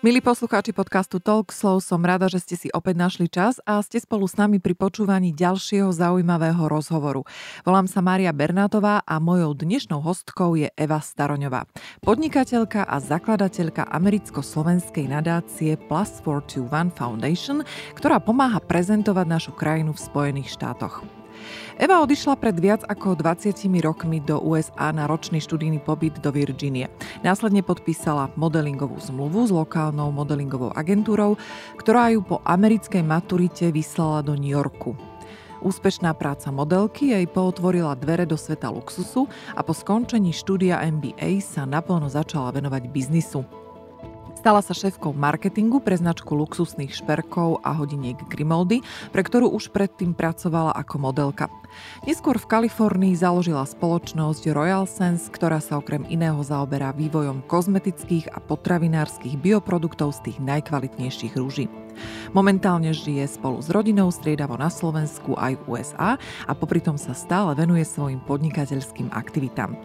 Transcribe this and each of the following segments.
Milí poslucháči podcastu Talk Slow, som rada, že ste si opäť našli čas a ste spolu s nami pri počúvaní ďalšieho zaujímavého rozhovoru. Volám sa Mária Bernátová a mojou dnešnou hostkou je Eva Staroňová, podnikateľka a zakladateľka americko-slovenskej nadácie Plus 421 Foundation, ktorá pomáha prezentovať našu krajinu v Spojených štátoch. Eva odišla pred viac ako 20 rokmi do USA na ročný študijný pobyt do Virginie. Následne podpísala modelingovú zmluvu s lokálnou modelingovou agentúrou, ktorá ju po americkej maturite vyslala do New Yorku. Úspešná práca modelky jej pootvorila dvere do sveta luxusu a po skončení štúdia MBA sa naplno začala venovať biznisu. Stala sa šéfkou marketingu pre značku luxusných šperkov a hodiniek Grimoldy, pre ktorú už predtým pracovala ako modelka. Neskôr v Kalifornii založila spoločnosť Royal Sense, ktorá sa okrem iného zaoberá vývojom kozmetických a potravinárskych bioproduktov z tých najkvalitnejších rúží. Momentálne žije spolu s rodinou striedavo na Slovensku aj v USA a popri tom sa stále venuje svojim podnikateľským aktivitám.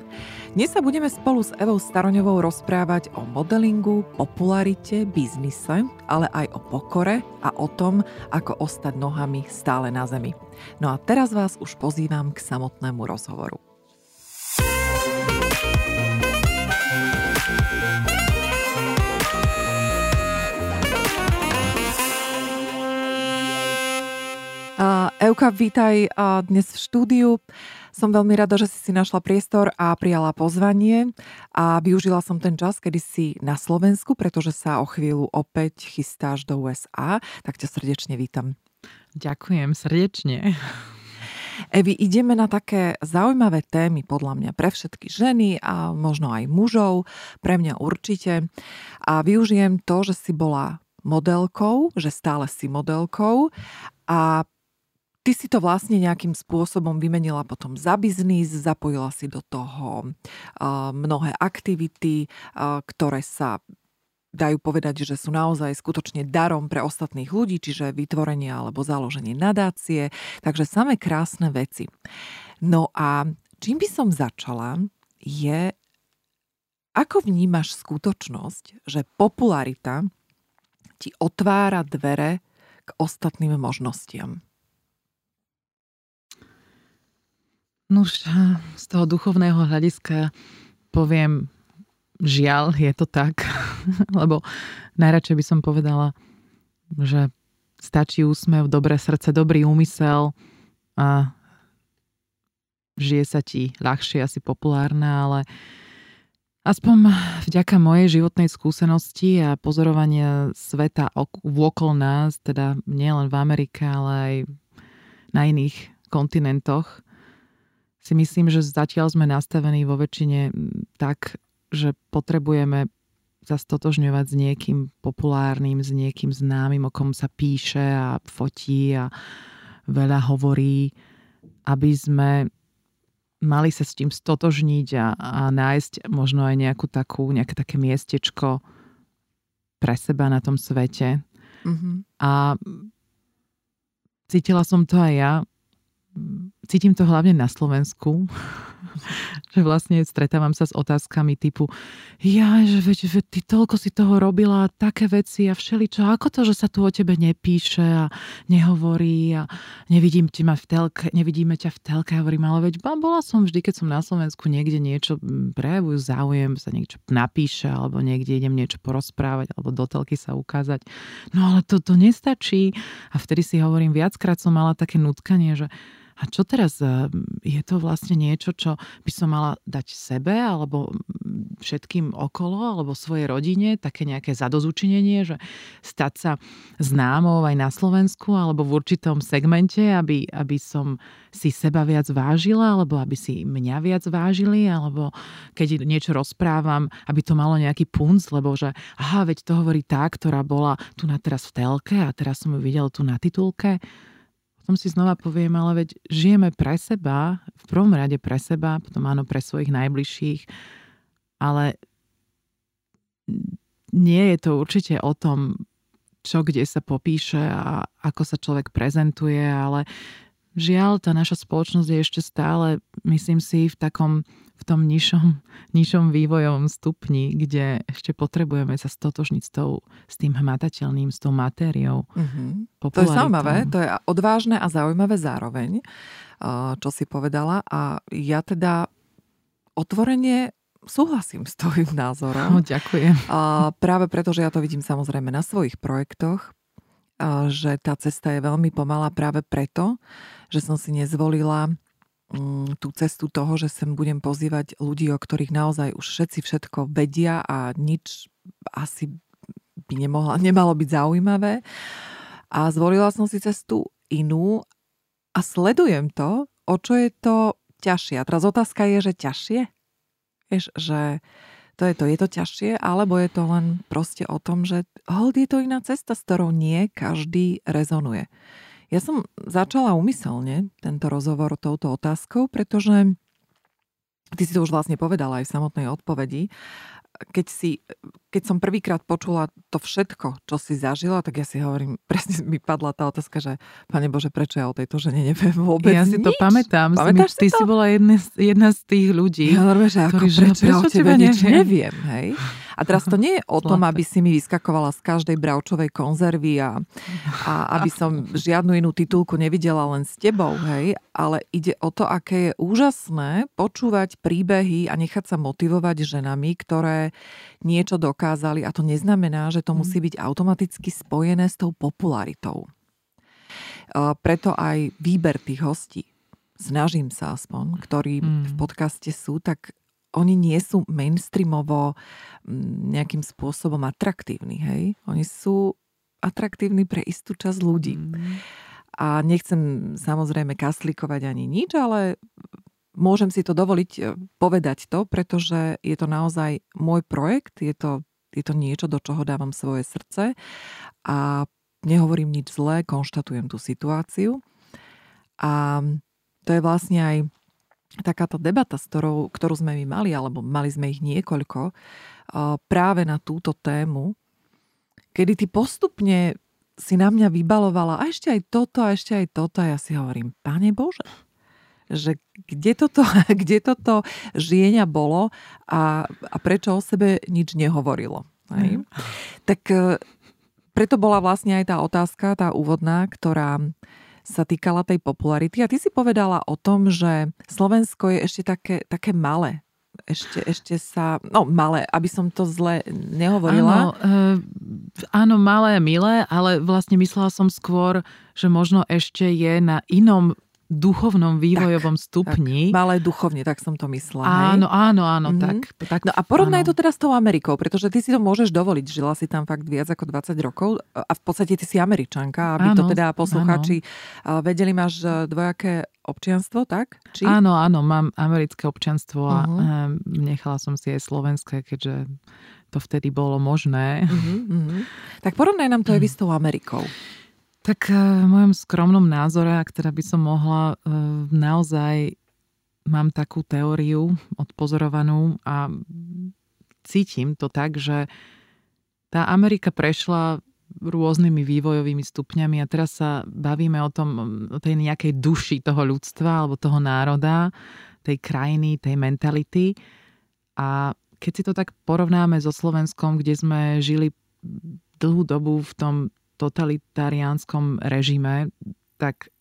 Dnes sa budeme spolu s Evou Staroňovou rozprávať o modelingu, popularite, biznise, ale aj o pokore a o tom, ako ostať nohami stále na zemi. No a teraz vás už pozývam k samotnému rozhovoru. Euka, vítaj dnes v štúdiu. Som veľmi rada, že si si našla priestor a prijala pozvanie a využila som ten čas, kedy si na Slovensku, pretože sa o chvíľu opäť chystáš do USA, tak ťa srdečne vítam. Ďakujem srdečne. Evi, ideme na také zaujímavé témy podľa mňa pre všetky ženy a možno aj mužov, pre mňa určite. A využijem to, že si bola modelkou, že stále si modelkou a Ty si to vlastne nejakým spôsobom vymenila potom za biznis, zapojila si do toho mnohé aktivity, ktoré sa dajú povedať, že sú naozaj skutočne darom pre ostatných ľudí, čiže vytvorenie alebo založenie nadácie, takže samé krásne veci. No a čím by som začala, je, ako vnímaš skutočnosť, že popularita ti otvára dvere k ostatným možnostiam? No už z toho duchovného hľadiska poviem, žiaľ, je to tak, lebo najradšej by som povedala, že stačí úsmev, dobré srdce, dobrý úmysel a žije sa ti ľahšie, asi populárna, ale aspoň vďaka mojej životnej skúsenosti a pozorovania sveta okolo nás, teda nielen v Amerike, ale aj na iných kontinentoch, si myslím, že zatiaľ sme nastavení vo väčšine tak, že potrebujeme sa stotožňovať s niekým populárnym, s niekým známym, o kom sa píše a fotí a veľa hovorí, aby sme mali sa s tým stotožniť a, a nájsť možno aj nejakú takú, nejaké také miestečko pre seba na tom svete. Mm-hmm. A cítila som to aj ja, cítim to hlavne na Slovensku, že vlastne stretávam sa s otázkami typu ja, že veď, veď ty toľko si toho robila, také veci a všeličo, ako to, že sa tu o tebe nepíše a nehovorí a nevidím ťa v telke, nevidíme ťa v telke a hovorím, ale veď bola som vždy, keď som na Slovensku niekde niečo prejavujú záujem, sa niečo napíše alebo niekde idem niečo porozprávať alebo do telky sa ukázať. No ale to, to nestačí a vtedy si hovorím, viackrát som mala také nutkanie, že a čo teraz? E, je to vlastne niečo, čo by som mala dať sebe alebo všetkým okolo alebo svojej rodine, také nejaké zadozučinenie, že stať sa známou aj na Slovensku alebo v určitom segmente, aby, aby som si seba viac vážila alebo aby si mňa viac vážili alebo keď niečo rozprávam, aby to malo nejaký punc, lebo že aha, veď to hovorí tá, ktorá bola tu na teraz v telke a teraz som ju videl tu na titulke potom si znova poviem, ale veď žijeme pre seba, v prvom rade pre seba, potom áno pre svojich najbližších, ale nie je to určite o tom, čo kde sa popíše a ako sa človek prezentuje, ale žiaľ, tá naša spoločnosť je ešte stále, myslím si, v takom v tom nižšom, nižšom vývojovom stupni, kde ešte potrebujeme sa stotožniť s, tou, s tým hmatateľným, s tou matériou. Mm-hmm. To je zaujímavé, to je odvážne a zaujímavé zároveň, čo si povedala. A ja teda otvorenie súhlasím s tvojim názorom. No, ďakujem. A práve preto, že ja to vidím samozrejme na svojich projektoch, a že tá cesta je veľmi pomalá práve preto, že som si nezvolila tú cestu toho, že sem budem pozývať ľudí, o ktorých naozaj už všetci všetko vedia a nič asi by nemohla, nemalo byť zaujímavé. A zvolila som si cestu inú a sledujem to, o čo je to ťažšie. A teraz otázka je, že ťažšie? Vieš, že to je to, je to ťažšie, alebo je to len proste o tom, že hold je to iná cesta, s ktorou nie každý rezonuje. Ja som začala umyselne tento rozhovor touto otázkou, pretože ty si to už vlastne povedala aj v samotnej odpovedi keď, si, keď som prvýkrát počula to všetko, čo si zažila, tak ja si hovorím, presne mi padla tá otázka, že Pane Bože, prečo ja o tejto žene neviem vôbec Ja si nič? to pamätám. Pamätáš si Ty to? si bola jedna, jedna z tých ľudí. Ja hovorím, že ako, prečo, prečo ja o tebe nič neviem. neviem hej? A teraz to nie je o tom, aby si mi vyskakovala z každej bravčovej konzervy a, a aby som žiadnu inú titulku nevidela len s tebou, hej, ale ide o to, aké je úžasné počúvať príbehy a nechať sa motivovať ženami, ktoré niečo dokázali a to neznamená, že to mm. musí byť automaticky spojené s tou popularitou. Preto aj výber tých hostí snažím sa aspoň, ktorí v mm. podcaste sú, tak oni nie sú mainstreamovo mm, nejakým spôsobom atraktívni, hej? Oni sú atraktívni pre istú časť ľudí. Mm. A nechcem samozrejme kaslikovať ani nič, ale môžem si to dovoliť e, povedať to, pretože je to naozaj môj projekt, je to, je to niečo, do čoho dávam svoje srdce a nehovorím nič zlé, konštatujem tú situáciu. A to je vlastne aj takáto debata, s ktorou, ktorú sme my mali, alebo mali sme ich niekoľko, práve na túto tému, kedy ty postupne si na mňa vybalovala a ešte aj toto, a ešte aj toto a ja si hovorím, Pane Bože, že kde toto, kde toto žienia bolo a, a prečo o sebe nič nehovorilo. Hej? Mm. Tak e, preto bola vlastne aj tá otázka, tá úvodná, ktorá sa týkala tej popularity. A ty si povedala o tom, že Slovensko je ešte také, také malé. Ešte, ešte sa, no malé, aby som to zle nehovorila. Áno, e, áno, malé, milé, ale vlastne myslela som skôr, že možno ešte je na inom duchovnom vývojovom tak, stupni. Tak, malé duchovne, tak som to myslela. Áno, hej? áno, áno, mm-hmm. tak, tak. No a porovnaj áno. to teraz s tou Amerikou, pretože ty si to môžeš dovoliť. Žila si tam fakt viac ako 20 rokov a v podstate ty si Američanka, aby áno, to teda poslucháči áno. vedeli, máš e, dvojaké občianstvo, tak? Či? Áno, áno, mám americké občianstvo a uh-huh. nechala som si aj slovenské, keďže to vtedy bolo možné. Uh-huh, uh-huh. Tak porovnaj nám to aj vy s tou Amerikou. Tak eh, v mojom skromnom názore, ak teda by som mohla, eh, naozaj mám takú teóriu odpozorovanú a cítim to tak, že tá Amerika prešla rôznymi vývojovými stupňami a teraz sa bavíme o tom, o tej nejakej duši toho ľudstva alebo toho národa, tej krajiny, tej mentality. A keď si to tak porovnáme so Slovenskom, kde sme žili dlhú dobu v tom totalitariánskom režime, tak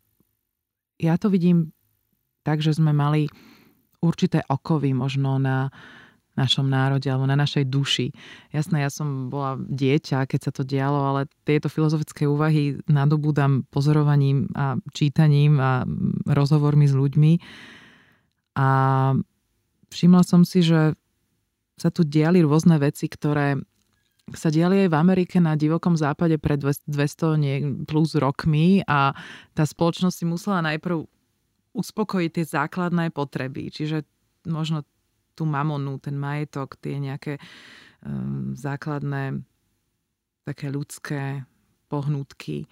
ja to vidím tak, že sme mali určité okovy možno na našom národe alebo na našej duši. Jasné, ja som bola dieťa, keď sa to dialo, ale tieto filozofické úvahy nadobúdam pozorovaním a čítaním a rozhovormi s ľuďmi. A všimla som si, že sa tu diali rôzne veci, ktoré sa diali aj v Amerike na divokom západe pred 200 plus rokmi a tá spoločnosť si musela najprv uspokojiť tie základné potreby, čiže možno tú mamonu, ten majetok, tie nejaké um, základné také ľudské pohnutky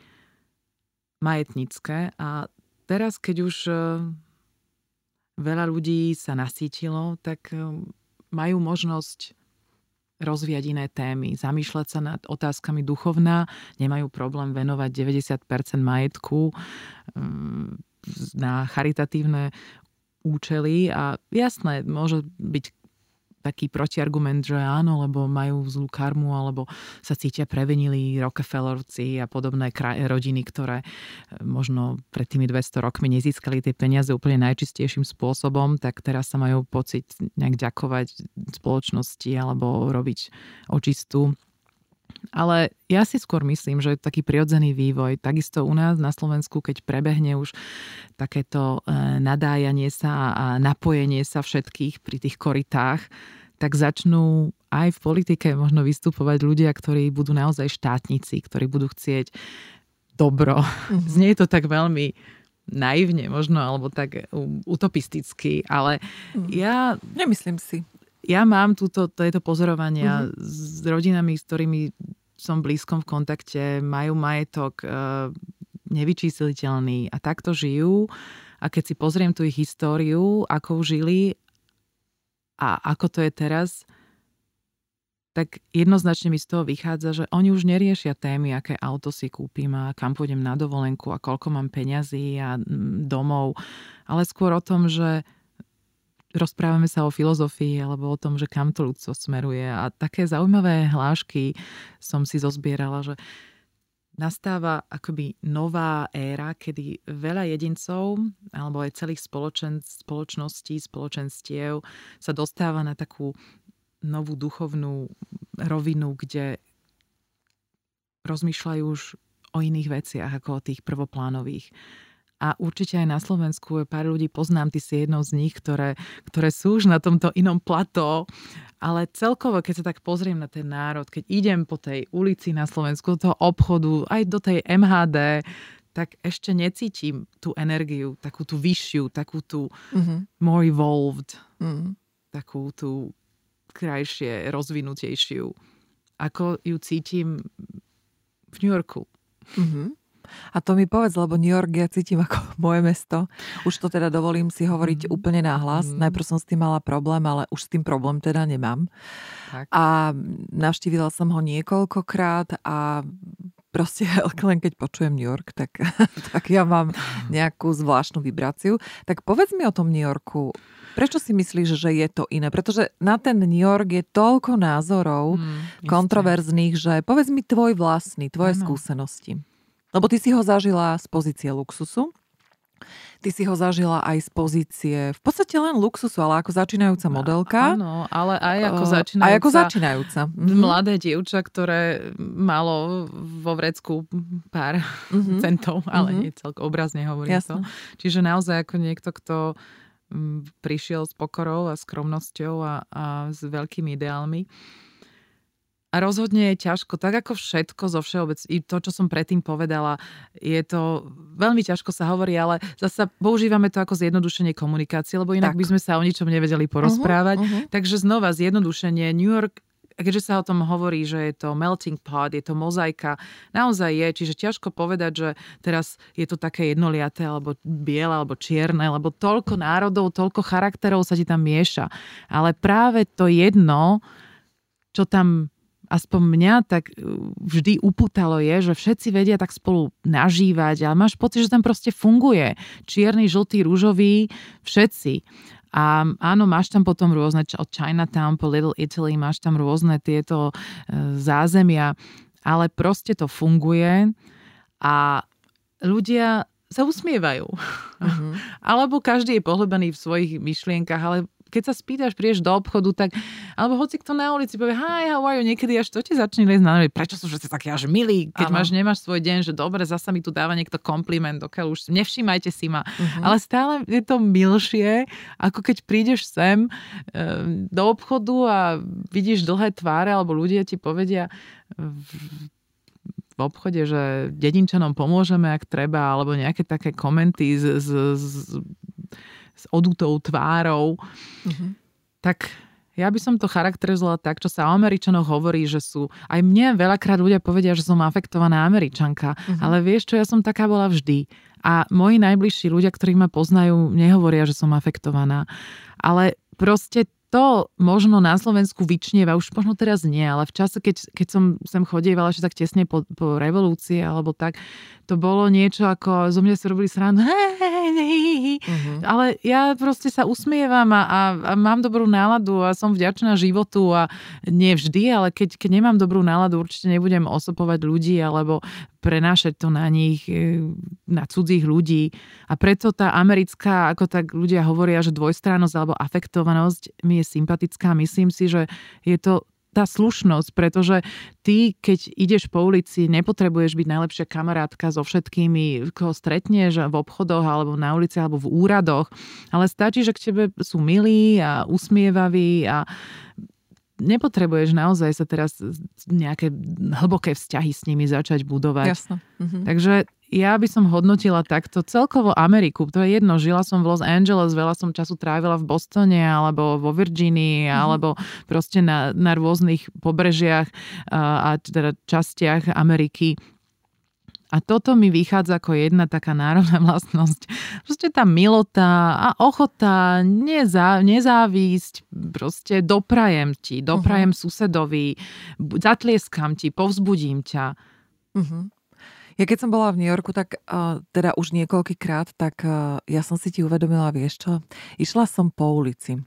majetnické. A teraz, keď už uh, veľa ľudí sa nasítilo, tak um, majú možnosť rozvíjať iné témy, zamýšľať sa nad otázkami duchovná, nemajú problém venovať 90% majetku mm, na charitatívne účely a jasné, môže byť taký protiargument, že áno, lebo majú zlú karmu, alebo sa cítia prevenili Rockefellerovci a podobné rodiny, ktoré e, možno pred tými 200 rokmi nezískali tie peniaze úplne najčistejším spôsobom, tak teraz sa majú pocit nejak ďakovať spoločnosti alebo robiť očistú. Ale ja si skôr myslím, že taký prirodzený vývoj, takisto u nás na Slovensku, keď prebehne už takéto e, nadájanie sa a napojenie sa všetkých pri tých koritách, tak začnú aj v politike možno vystupovať ľudia, ktorí budú naozaj štátnici, ktorí budú chcieť dobro. Mm-hmm. Znie to tak veľmi naivne možno, alebo tak utopisticky, ale mm. ja... Nemyslím si ja mám túto, tieto pozorovania mm-hmm. s rodinami, s ktorými som blízkom v kontakte, majú majetok e, nevyčísliteľný a takto žijú. A keď si pozriem tú ich históriu, ako žili a ako to je teraz, tak jednoznačne mi z toho vychádza, že oni už neriešia témy, aké auto si kúpim a kam pôjdem na dovolenku a koľko mám peňazí a domov, ale skôr o tom, že rozprávame sa o filozofii alebo o tom, že kam to ľudstvo smeruje. A také zaujímavé hlášky som si zozbierala, že nastáva akoby nová éra, kedy veľa jedincov alebo aj celých spoločen, spoločností, spoločenstiev sa dostáva na takú novú duchovnú rovinu, kde rozmýšľajú už o iných veciach ako o tých prvoplánových a určite aj na Slovensku je pár ľudí, poznám, ty si jednou z nich, ktoré, ktoré sú už na tomto inom plató, ale celkovo, keď sa tak pozriem na ten národ, keď idem po tej ulici na Slovensku, do toho obchodu, aj do tej MHD, tak ešte necítim tú energiu, takú tú vyššiu, takú tú mm-hmm. more evolved, mm-hmm. takú tú krajšie, rozvinutejšiu, ako ju cítim v New Yorku. Mm-hmm. A to mi povedz, lebo New York ja cítim ako moje mesto. Už to teda dovolím si hovoriť mm. úplne náhlas. Mm. Najprv som s tým mala problém, ale už s tým problém teda nemám. Tak. A navštívila som ho niekoľkokrát a proste len keď počujem New York, tak, tak ja mám nejakú zvláštnu vibráciu. Tak povedz mi o tom New Yorku. Prečo si myslíš, že je to iné? Pretože na ten New York je toľko názorov mm, kontroverzných, že povedz mi tvoj vlastný, tvoje ano. skúsenosti. Lebo ty si ho zažila z pozície luxusu. Ty si ho zažila aj z pozície v podstate len luxusu, ale ako začínajúca modelka. Áno, ale aj ako začínajúca. Aj ako začínajúca. Mhm. Mladé dievča, ktoré malo vo vrecku pár mm-hmm. centov, ale mm-hmm. nie celko obrazne hovorím Jasne. to. Čiže naozaj ako niekto, kto prišiel s pokorou a skromnosťou a, a s veľkými ideálmi. A rozhodne je ťažko, tak ako všetko zo všeobec, i to, čo som predtým povedala, je to veľmi ťažko sa hovorí, ale zase používame to ako zjednodušenie komunikácie, lebo inak tak. by sme sa o ničom nevedeli porozprávať. Uh-huh, uh-huh. Takže znova zjednodušenie. New York keďže sa o tom hovorí, že je to melting pot, je to mozaika, naozaj je, čiže ťažko povedať, že teraz je to také jednoliaté, alebo biele, alebo čierne, lebo toľko národov, toľko charakterov sa ti tam mieša. Ale práve to jedno, čo tam aspoň mňa tak e, vždy upútalo je, že všetci vedia tak spolu nažívať a máš pocit, že tam proste funguje. Čierny, žltý, rúžový, všetci. A áno, máš tam potom rôzne, od Chinatown po Little Italy, máš tam rôzne tieto e, zázemia, ale proste to funguje a ľudia sa usmievajú. Uh-huh. Alebo každý je pohľbený v svojich myšlienkach, ale keď sa spýtaš, prídeš do obchodu, tak, alebo hoci kto na ulici povie, hi, how are you, niekedy až to ti začne liesť na prečo sú všetci takí až milí, keď ano. máš, nemáš svoj deň, že dobre, zasa mi tu dáva niekto kompliment, dokiaľ už nevšímajte si ma. Uh-huh. Ale stále je to milšie, ako keď prídeš sem e, do obchodu a vidíš dlhé tváre, alebo ľudia ti povedia v, v obchode, že dedinčanom pomôžeme, ak treba, alebo nejaké také komenty z, z, z s odutou tvárou, mm-hmm. tak ja by som to charakterizovala tak, čo sa o Američanoch hovorí, že sú... Aj mne veľakrát ľudia povedia, že som afektovaná Američanka, mm-hmm. ale vieš čo, ja som taká bola vždy. A moji najbližší ľudia, ktorí ma poznajú, nehovoria, že som afektovaná. Ale proste to možno na Slovensku vyčnieva, už možno teraz nie, ale v čase, keď, keď som sem chodievala, že tak tesne po, po revolúcii alebo tak, to bolo niečo ako, zo mňa sa robili srandu, uh-huh. ale ja proste sa usmievam a, a, a mám dobrú náladu a som vďačná životu a nie vždy, ale keď, keď nemám dobrú náladu, určite nebudem osopovať ľudí alebo prenášať to na nich, e, na cudzích ľudí. A preto tá americká, ako tak ľudia hovoria, že dvojstrannosť alebo afektovanosť mi je sympatická. Myslím si, že je to tá slušnosť, pretože ty, keď ideš po ulici, nepotrebuješ byť najlepšia kamarátka so všetkými, koho stretneš v obchodoch, alebo na ulici, alebo v úradoch, ale stačí, že k tebe sú milí a usmievaví a nepotrebuješ naozaj sa teraz nejaké hlboké vzťahy s nimi začať budovať. Jasno. Mhm. Takže ja by som hodnotila takto celkovo Ameriku. To je jedno, žila som v Los Angeles, veľa som času trávila v Bostone alebo vo Virginii mm-hmm. alebo proste na, na rôznych pobrežiach a, a teda častiach Ameriky. A toto mi vychádza ako jedna taká národná vlastnosť. Proste tá milota a ochota nezá, nezávisť, proste doprajem ti, doprajem uh-huh. susedovi, zatlieskam ti, povzbudím ťa. Uh-huh. Ja keď som bola v New Yorku, tak uh, teda už niekoľkýkrát, tak uh, ja som si ti uvedomila, vieš čo, išla som po ulici.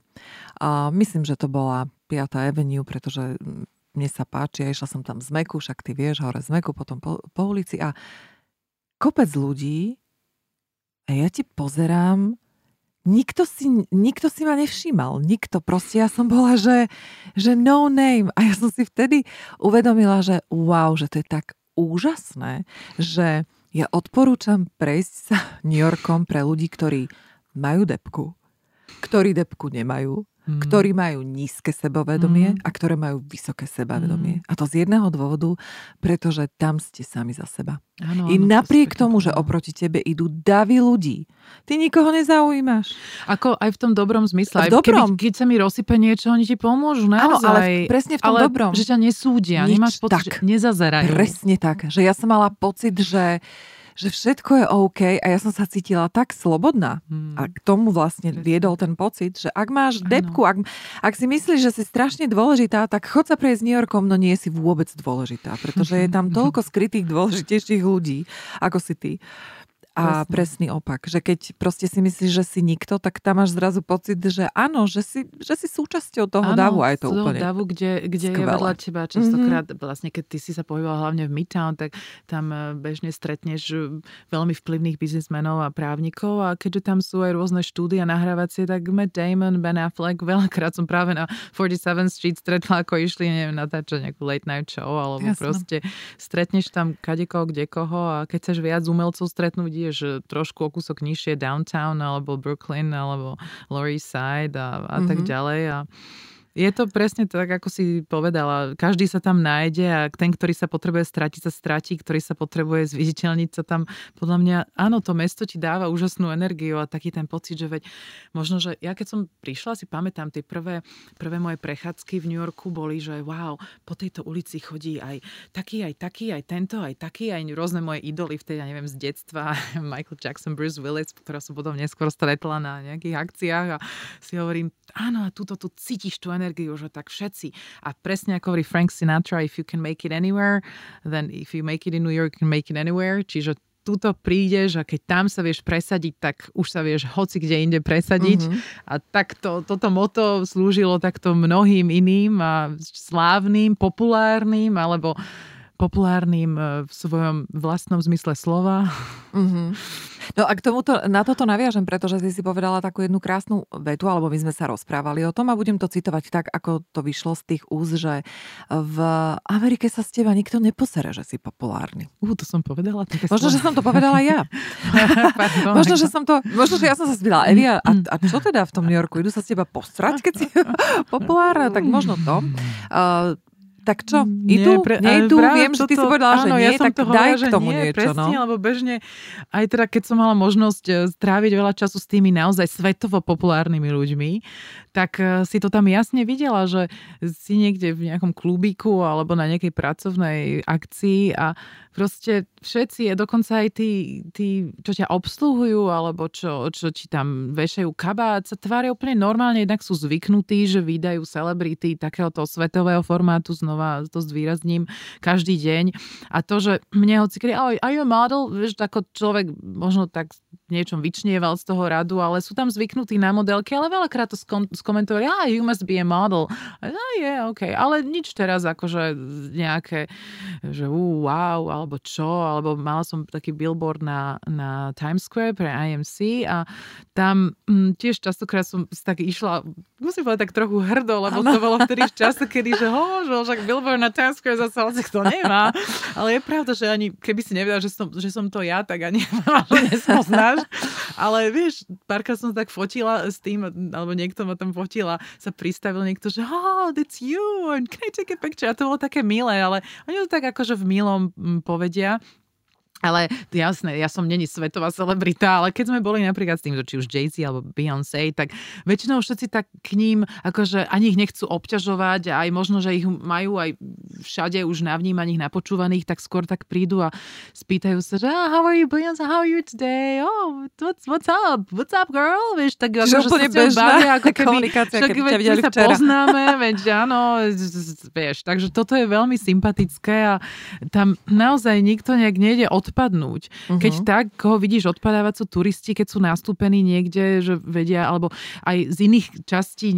Uh, myslím, že to bola 5. Avenue, pretože mne sa páči, ja išla som tam z Meku, však ty vieš, hore z Meku, potom po, po ulici a kopec ľudí a ja ti pozerám, nikto si, nikto si ma nevšímal, nikto, proste ja som bola, že, že no name. A ja som si vtedy uvedomila, že wow, že to je tak úžasné, že ja odporúčam prejsť sa New Yorkom pre ľudí, ktorí majú depku, ktorí depku nemajú, mm. ktorí majú nízke sebavedomie mm. a ktoré majú vysoké sebavedomie. Mm. A to z jedného dôvodu, pretože tam ste sami za seba. Ano, I napriek to tomu, že oproti tebe idú davy ľudí, ty nikoho nezaujímaš. Ako aj v tom dobrom zmysle. V dobrom. Keby, keď sa mi rozsype niečo, oni ti pomôžu, naozaj. Áno, ale presne v tom ale, dobrom. že ťa nesúdia, Nič, nemáš pocit, tak, že nezazerajú. Presne tak, že ja som mala pocit, že že všetko je OK a ja som sa cítila tak slobodná. Hmm. A k tomu vlastne viedol ten pocit, že ak máš depku, ak, ak si myslíš, že si strašne dôležitá, tak chod sa prejsť New Yorkom, no nie si vôbec dôležitá, pretože je tam toľko skrytých dôležitejších ľudí, ako si ty. A Presne. presný opak, že keď proste si myslíš, že si nikto, tak tam máš zrazu pocit, že áno, že si, že si súčasťou toho áno, davu a je to úplne davu, kde, kde je vedľa teba častokrát, mm-hmm. vlastne keď ty si sa pohyboval hlavne v Midtown, tak tam e, bežne stretneš e, veľmi vplyvných biznismenov a právnikov a keďže tam sú aj rôzne štúdia nahrávacie, tak Matt Damon, Ben Affleck, veľakrát som práve na 47th Street stretla, ako išli, neviem, natáčať nejakú late night show, alebo Jasno. proste stretneš tam kadekoho, kde koho a keď chceš viac umelcov stretnúť, ideš trošku o kúsok nižšie downtown alebo Brooklyn alebo Lower East Side a, a mm-hmm. tak mhm. ďalej a je to presne tak, ako si povedala. Každý sa tam nájde a ten, ktorý sa potrebuje stratiť, sa stratí, ktorý sa potrebuje zviditeľniť, sa tam, podľa mňa, áno, to mesto ti dáva úžasnú energiu a taký ten pocit, že veď, možno, že ja keď som prišla, si pamätám, tie prvé, prvé moje prechádzky v New Yorku boli, že wow, po tejto ulici chodí aj taký, aj taký, aj tento, aj taký, aj rôzne moje idoly v tej, ja neviem, z detstva, Michael Jackson, Bruce Willis, ktorá som potom neskôr stretla na nejakých akciách a si hovorím, áno, a túto tu cítiš tú energiu energiu, že tak všetci. A presne ako hovorí Frank Sinatra, if you can make it anywhere, then if you make it in New York, you can make it anywhere. Čiže túto prídeš a keď tam sa vieš presadiť, tak už sa vieš hoci kde inde presadiť. Mm-hmm. A takto, toto moto slúžilo takto mnohým iným a slávnym, populárnym alebo populárnym e, v svojom vlastnom zmysle slova. Mm-hmm. No a k tomuto, na toto naviažem, pretože ty si povedala takú jednu krásnu vetu, alebo my sme sa rozprávali o tom a budem to citovať tak, ako to vyšlo z tých úz, že v Amerike sa z teba nikto neposere, že si populárny. Uh, to som povedala. Možno, že som to povedala ja. možno, že som to, možno, že ja som sa spýtala, Evia, a, a čo teda v tom New Yorku? Idú sa z teba postrať, keď si populárna? Tak možno to. Uh, tak čo? Idú? Nie, pre, Nejdu? Viem, že ty si povedala, áno, že nie, ja som tak daj k tomu nie, niečo. Presne, no. lebo bežne, aj teda keď som mala možnosť e, stráviť veľa času s tými naozaj svetovo populárnymi ľuďmi, tak e, si to tam jasne videla, že si niekde v nejakom klubíku alebo na nejakej pracovnej akcii a proste všetci, dokonca aj tí, tí čo ťa obsluhujú, alebo čo, čo ti tam vešajú kabát, sa tvária úplne normálne, jednak sú zvyknutí, že vydajú celebrity takéhoto svetového formátu, znova to zvýrazním, každý deň. A to, že mne hoci kedy, are you a model? Vieš, ako človek možno tak niečom vyčnieval z toho radu, ale sú tam zvyknutí na modelky, ale veľakrát to skon- skomentovali, ah, you must be a model. A je, yeah, OK. Ale nič teraz akože nejaké, že uh, wow, alebo čo, alebo mala som taký billboard na, na Times Square pre IMC a tam m, mm, tiež častokrát som tak išla, musím povedať tak trochu hrdo, lebo ano. to bolo vtedy v čase, kedy, že ho, že však billboard na Times Square zase hoci kto nemá. Ale je pravda, že ani keby si nevedela, že som, že som to ja, tak ani že nespoznáš. Ale vieš, párkrát som tak fotila s tým, alebo niekto ma tam fotila, sa pristavil niekto, že oh, that's you, and can I take a picture? A to bolo také milé, ale oni to tak akože v milom povedia. Ale jasné, ja som není svetová celebrita, ale keď sme boli napríklad s tým, či už Jay-Z alebo Beyoncé, tak väčšinou všetci tak k ním, akože ani ich nechcú obťažovať aj možno, že ich majú aj všade už navnímaných, napočúvaných, tak skôr tak prídu a spýtajú sa, že ah, how are you Beyoncé, how are you today? Oh, what's, what's up? What's up girl? Vieš, tak Čiže úplne bežná ako keby, komunikácia, keď ťa videli sa včera. poznáme, veď áno, vieš, takže toto je veľmi sympatické a tam naozaj nikto nejak nejde od odpadnúť. Uh-huh. Keď tak ho vidíš odpadávať sú turisti, keď sú nastúpení niekde, že vedia, alebo aj z iných častí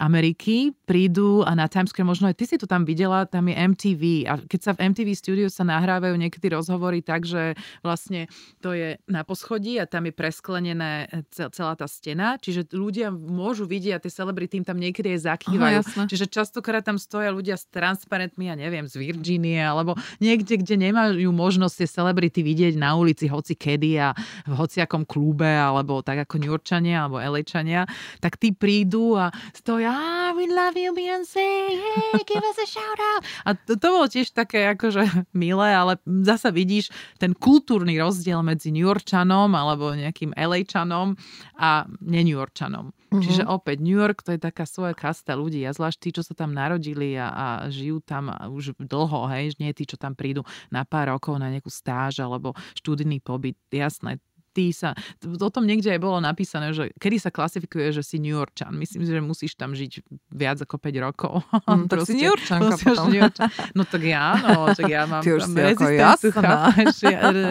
Ameriky prídu a na Times Square, možno aj ty si to tam videla, tam je MTV a keď sa v MTV Studios sa nahrávajú niekedy rozhovory tak, že vlastne to je na poschodí a tam je presklenené celá tá stena, čiže ľudia môžu vidieť a tie celebrity im tam niekedy je zakývajú. Aha, čiže častokrát tam stoja ľudia s transparentmi, ja neviem, z Virginie alebo niekde, kde nemajú možnosť tie celebrity vidieť na ulici hoci kedy a v hociakom klube, alebo tak ako New Yorkčania, alebo Elečania, tak tí prídu a stoja, ah, we love you Beyoncé, hey, give us a shout out. A to, to bolo tiež také akože milé, ale zasa vidíš ten kultúrny rozdiel medzi New Yorkčanom alebo nejakým Elečanom a ne New Yorkčanom. Mm-hmm. Čiže opäť New York to je taká svoja kasta ľudí a zvlášť tí, čo sa tam narodili a, a žijú tam už dlho, hej, nie tí, čo tam prídu na pár rokov na nejakú stáž alebo študijný pobyt. Jasné, ty sa, o tom niekde aj bolo napísané, že kedy sa klasifikuje, že si New Yorkčan. Myslím že musíš tam žiť viac ako 5 rokov. Mm, tak si New Yorkčanka potom. New Yorkčan. No tak ja, no, tak ja mám Ty už tam rezistenciu, chápeš,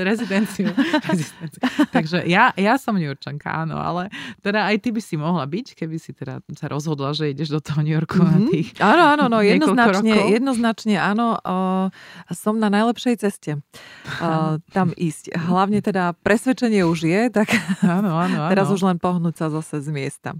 rezidenciu, rezidenciu. Takže ja, ja som New Yorkčanka, áno, ale teda aj ty by si mohla byť, keby si teda sa rozhodla, že ideš do toho New Yorku mm-hmm. na mhm. tých Áno, áno, no, jednoznačne, jednoznačne áno, uh, som na najlepšej ceste uh, tam ísť. Hlavne teda presvedčenie už už je, tak áno, áno, áno. teraz už len pohnúť sa zase z miesta.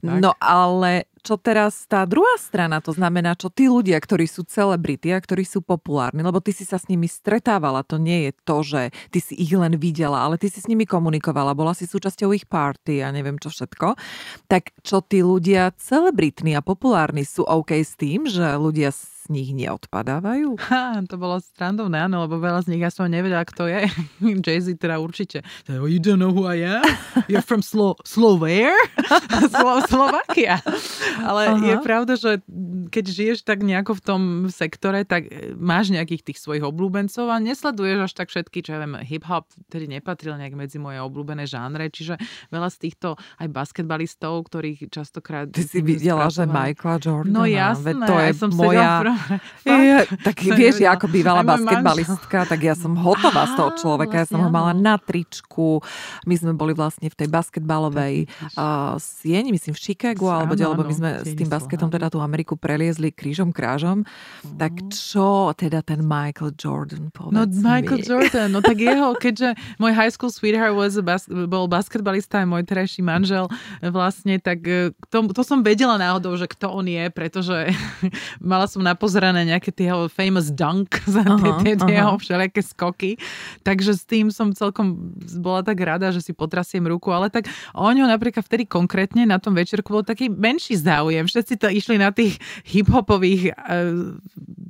Tak. No ale čo teraz tá druhá strana, to znamená, čo tí ľudia, ktorí sú celebrity a ktorí sú populárni, lebo ty si sa s nimi stretávala, to nie je to, že ty si ich len videla, ale ty si s nimi komunikovala, bola si súčasťou ich party a neviem čo všetko. Tak čo tí ľudia celebritní a populárni sú OK s tým, že ľudia nich neodpadávajú? Ha, to bolo strandovné, áno, lebo veľa z nich ja som nevedela, kto je. Jay-Z teda určite. Oh, you don't know who I am? You're from Slo- Slovenia? Slo- Slovakia. Ale Aha. je pravda, že keď žiješ tak nejako v tom sektore, tak máš nejakých tých svojich obľúbencov a nesleduješ až tak všetky, čo ja viem, hip-hop tedy nepatril nejak medzi moje obľúbené žánre, čiže veľa z týchto aj basketbalistov, ktorých častokrát... Ty si videla, že Michaela Jordana, no jasné, to je som moja ja, tak vieš, ja ako bývalá basketbalistka, tak ja som hotová z toho človeka. Ja som ho mala na tričku. My sme boli vlastne v tej basketbalovej uh, sieni, myslím v Chicagu, alebo kde, lebo my sme s tým basketom teda tú Ameriku preliezli krížom krážom. Tak mhm. čo teda ten Michael Jordan povedz No Michael mi. Jordan, no tak jeho, keďže môj high school sweetheart was a bas- bol basketbalista a môj terajší manžel vlastne, tak e, to, to som vedela náhodou, že kto on je, pretože mala som na pozerané nejaké tie famous dunk za tie, tie, tie jeho všelijaké skoky. Takže s tým som celkom bola tak rada, že si potrasiem ruku, ale tak o ňo napríklad vtedy konkrétne na tom večerku bol taký menší záujem. Všetci to išli na tých hip-hopových uh,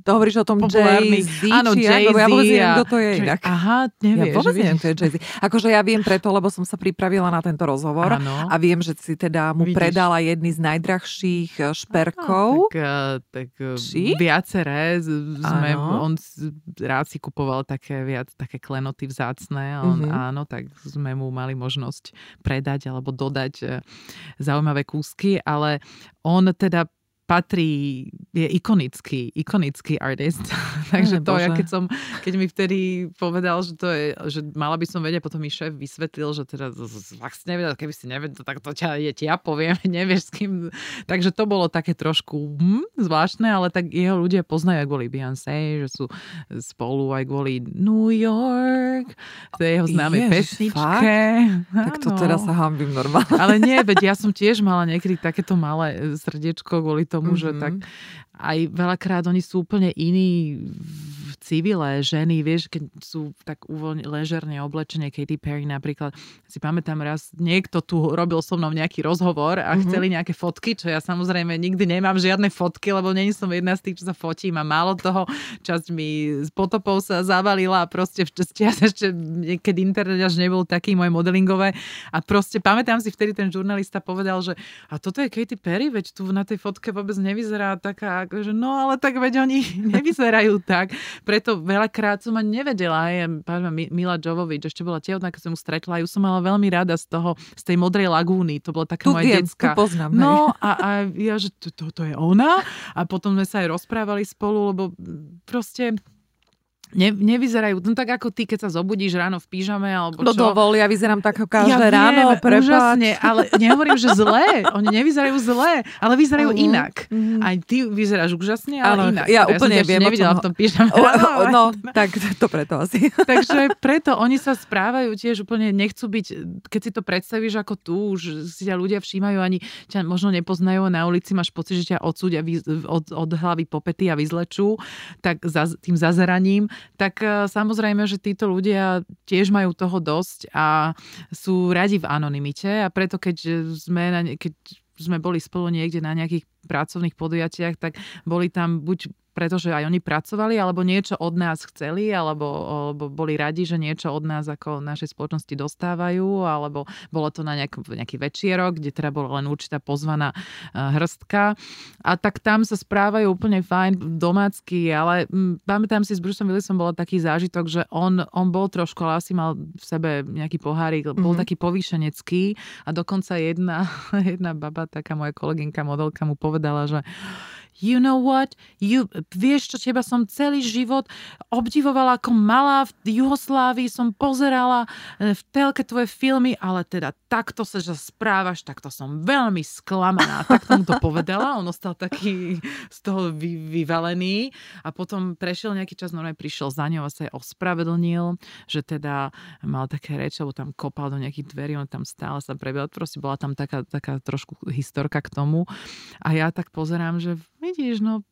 to hovoríš o tom Jay-Z, Áno, Jay-Z. Ja vôbec neviem, kto to je inak. Aha, nevieš. Ja vôbec neviem, kto je Jay-Z. Akože ja viem preto, lebo som sa pripravila na tento rozhovor ano. a viem, že si teda mu Vidíš. predala jedny z najdrahších eh, šperkov. tak, tak Či? Viaceré. Sme, on rád si kupoval také viac, také klenoty vzácne. On, mm-hmm. Áno, tak sme mu mali možnosť predať alebo dodať e, zaujímavé kúsky, ale on teda patrí, je ikonický, ikonický artist. Takže to, ja keď som, keď mi vtedy povedal, že to je, že mala by som vedieť, potom mi šéf vysvetlil, že teda fakt nevedel, keby si nevedel, tak to ťa, je, ja poviem, nevieš s kým. Takže to bolo také trošku hm, zvláštne, ale tak jeho ľudia poznajú aj kvôli Beyoncé, že sú spolu aj kvôli New York, to je jeho známe pesničke. Tak to teraz sa hambím normálne. Ale nie, veď ja som tiež mala niekedy takéto malé srdiečko kvôli tomu, mm-hmm. že tak aj veľakrát oni sú úplne iní civilé ženy, vieš, keď sú tak uvoľne, ležerne oblečené, Katy Perry napríklad. Si pamätám raz, niekto tu robil so mnou nejaký rozhovor a mm-hmm. chceli nejaké fotky, čo ja samozrejme nikdy nemám žiadne fotky, lebo není som jedna z tých, čo sa fotím a málo toho, časť mi s potopou sa zavalila a proste ja ešte keď internet až nebol taký moje modelingové a proste pamätám si vtedy ten žurnalista povedal, že a toto je Katy Perry, veď tu na tej fotke vôbec nevyzerá taká, že no ale tak veď oni nevyzerajú tak preto veľakrát som ani nevedela. Aj Mila Jovovič ešte bola tehotná, keď som mu stretla. Ju som mala veľmi rada z toho, z tej modrej lagúny. To bola taká tu moja viem, Tu poznám, no a, a ja, že to, to, to je ona. A potom sme sa aj rozprávali spolu, lebo proste Ne, nevyzerajú, no tak ako ty, keď sa zobudíš ráno v pyžame, alebo no čo. No dovol, ja vyzerám tak každé ja ráno, viem, úžasne, ale nehovorím, že zlé. Oni nevyzerajú zlé, ale vyzerajú uh-huh. inak. Uh-huh. Aj ty vyzeráš úžasne, ale ano, inak. Ja, ja úplne som viem. nevidela v tom pyžame. O, no, tak to preto asi. Takže preto oni sa správajú tiež úplne, nechcú byť, keď si to predstavíš ako tu, už si ťa ľudia všímajú, ani ťa možno nepoznajú na ulici, máš pocit, že ťa odsúdia od, od hlavy popety a vyzlečú, tak za, tým zazeraním tak e, samozrejme, že títo ľudia tiež majú toho dosť a sú radi v anonimite a preto keď sme, na, keď sme boli spolu niekde na nejakých pracovných podujatiach, tak boli tam buď pretože aj oni pracovali, alebo niečo od nás chceli, alebo, alebo boli radi, že niečo od nás ako našej spoločnosti dostávajú, alebo bolo to na nejak, nejaký večierok, kde teda bola len určitá pozvaná eh, hrstka. A tak tam sa správajú úplne fajn domácky, ale m, pamätám si, s Bruceom Willisom bol taký zážitok, že on, on bol trošku, ale asi mal v sebe nejaký pohárik, mm-hmm. bol mhm. taký povýšenecký a dokonca jedna, jedna baba, taká moja kolegynka, modelka mu povedala, že you know what, you, vieš čo, teba som celý život obdivovala ako malá v Juhoslávii, som pozerala e, v telke tvoje filmy, ale teda takto sa že správaš, takto som veľmi sklamaná. Tak tomu to povedala, on ostal taký z toho vy, vyvalený. A potom prešiel nejaký čas, normálne prišiel za ňou a sa jej ospravedlnil, že teda mal také reči, alebo tam kopal do nejakých dverí, on tam stále sa prebieral, proste bola tam taká, taká trošku historka k tomu. A ja tak pozerám, že vidíš, no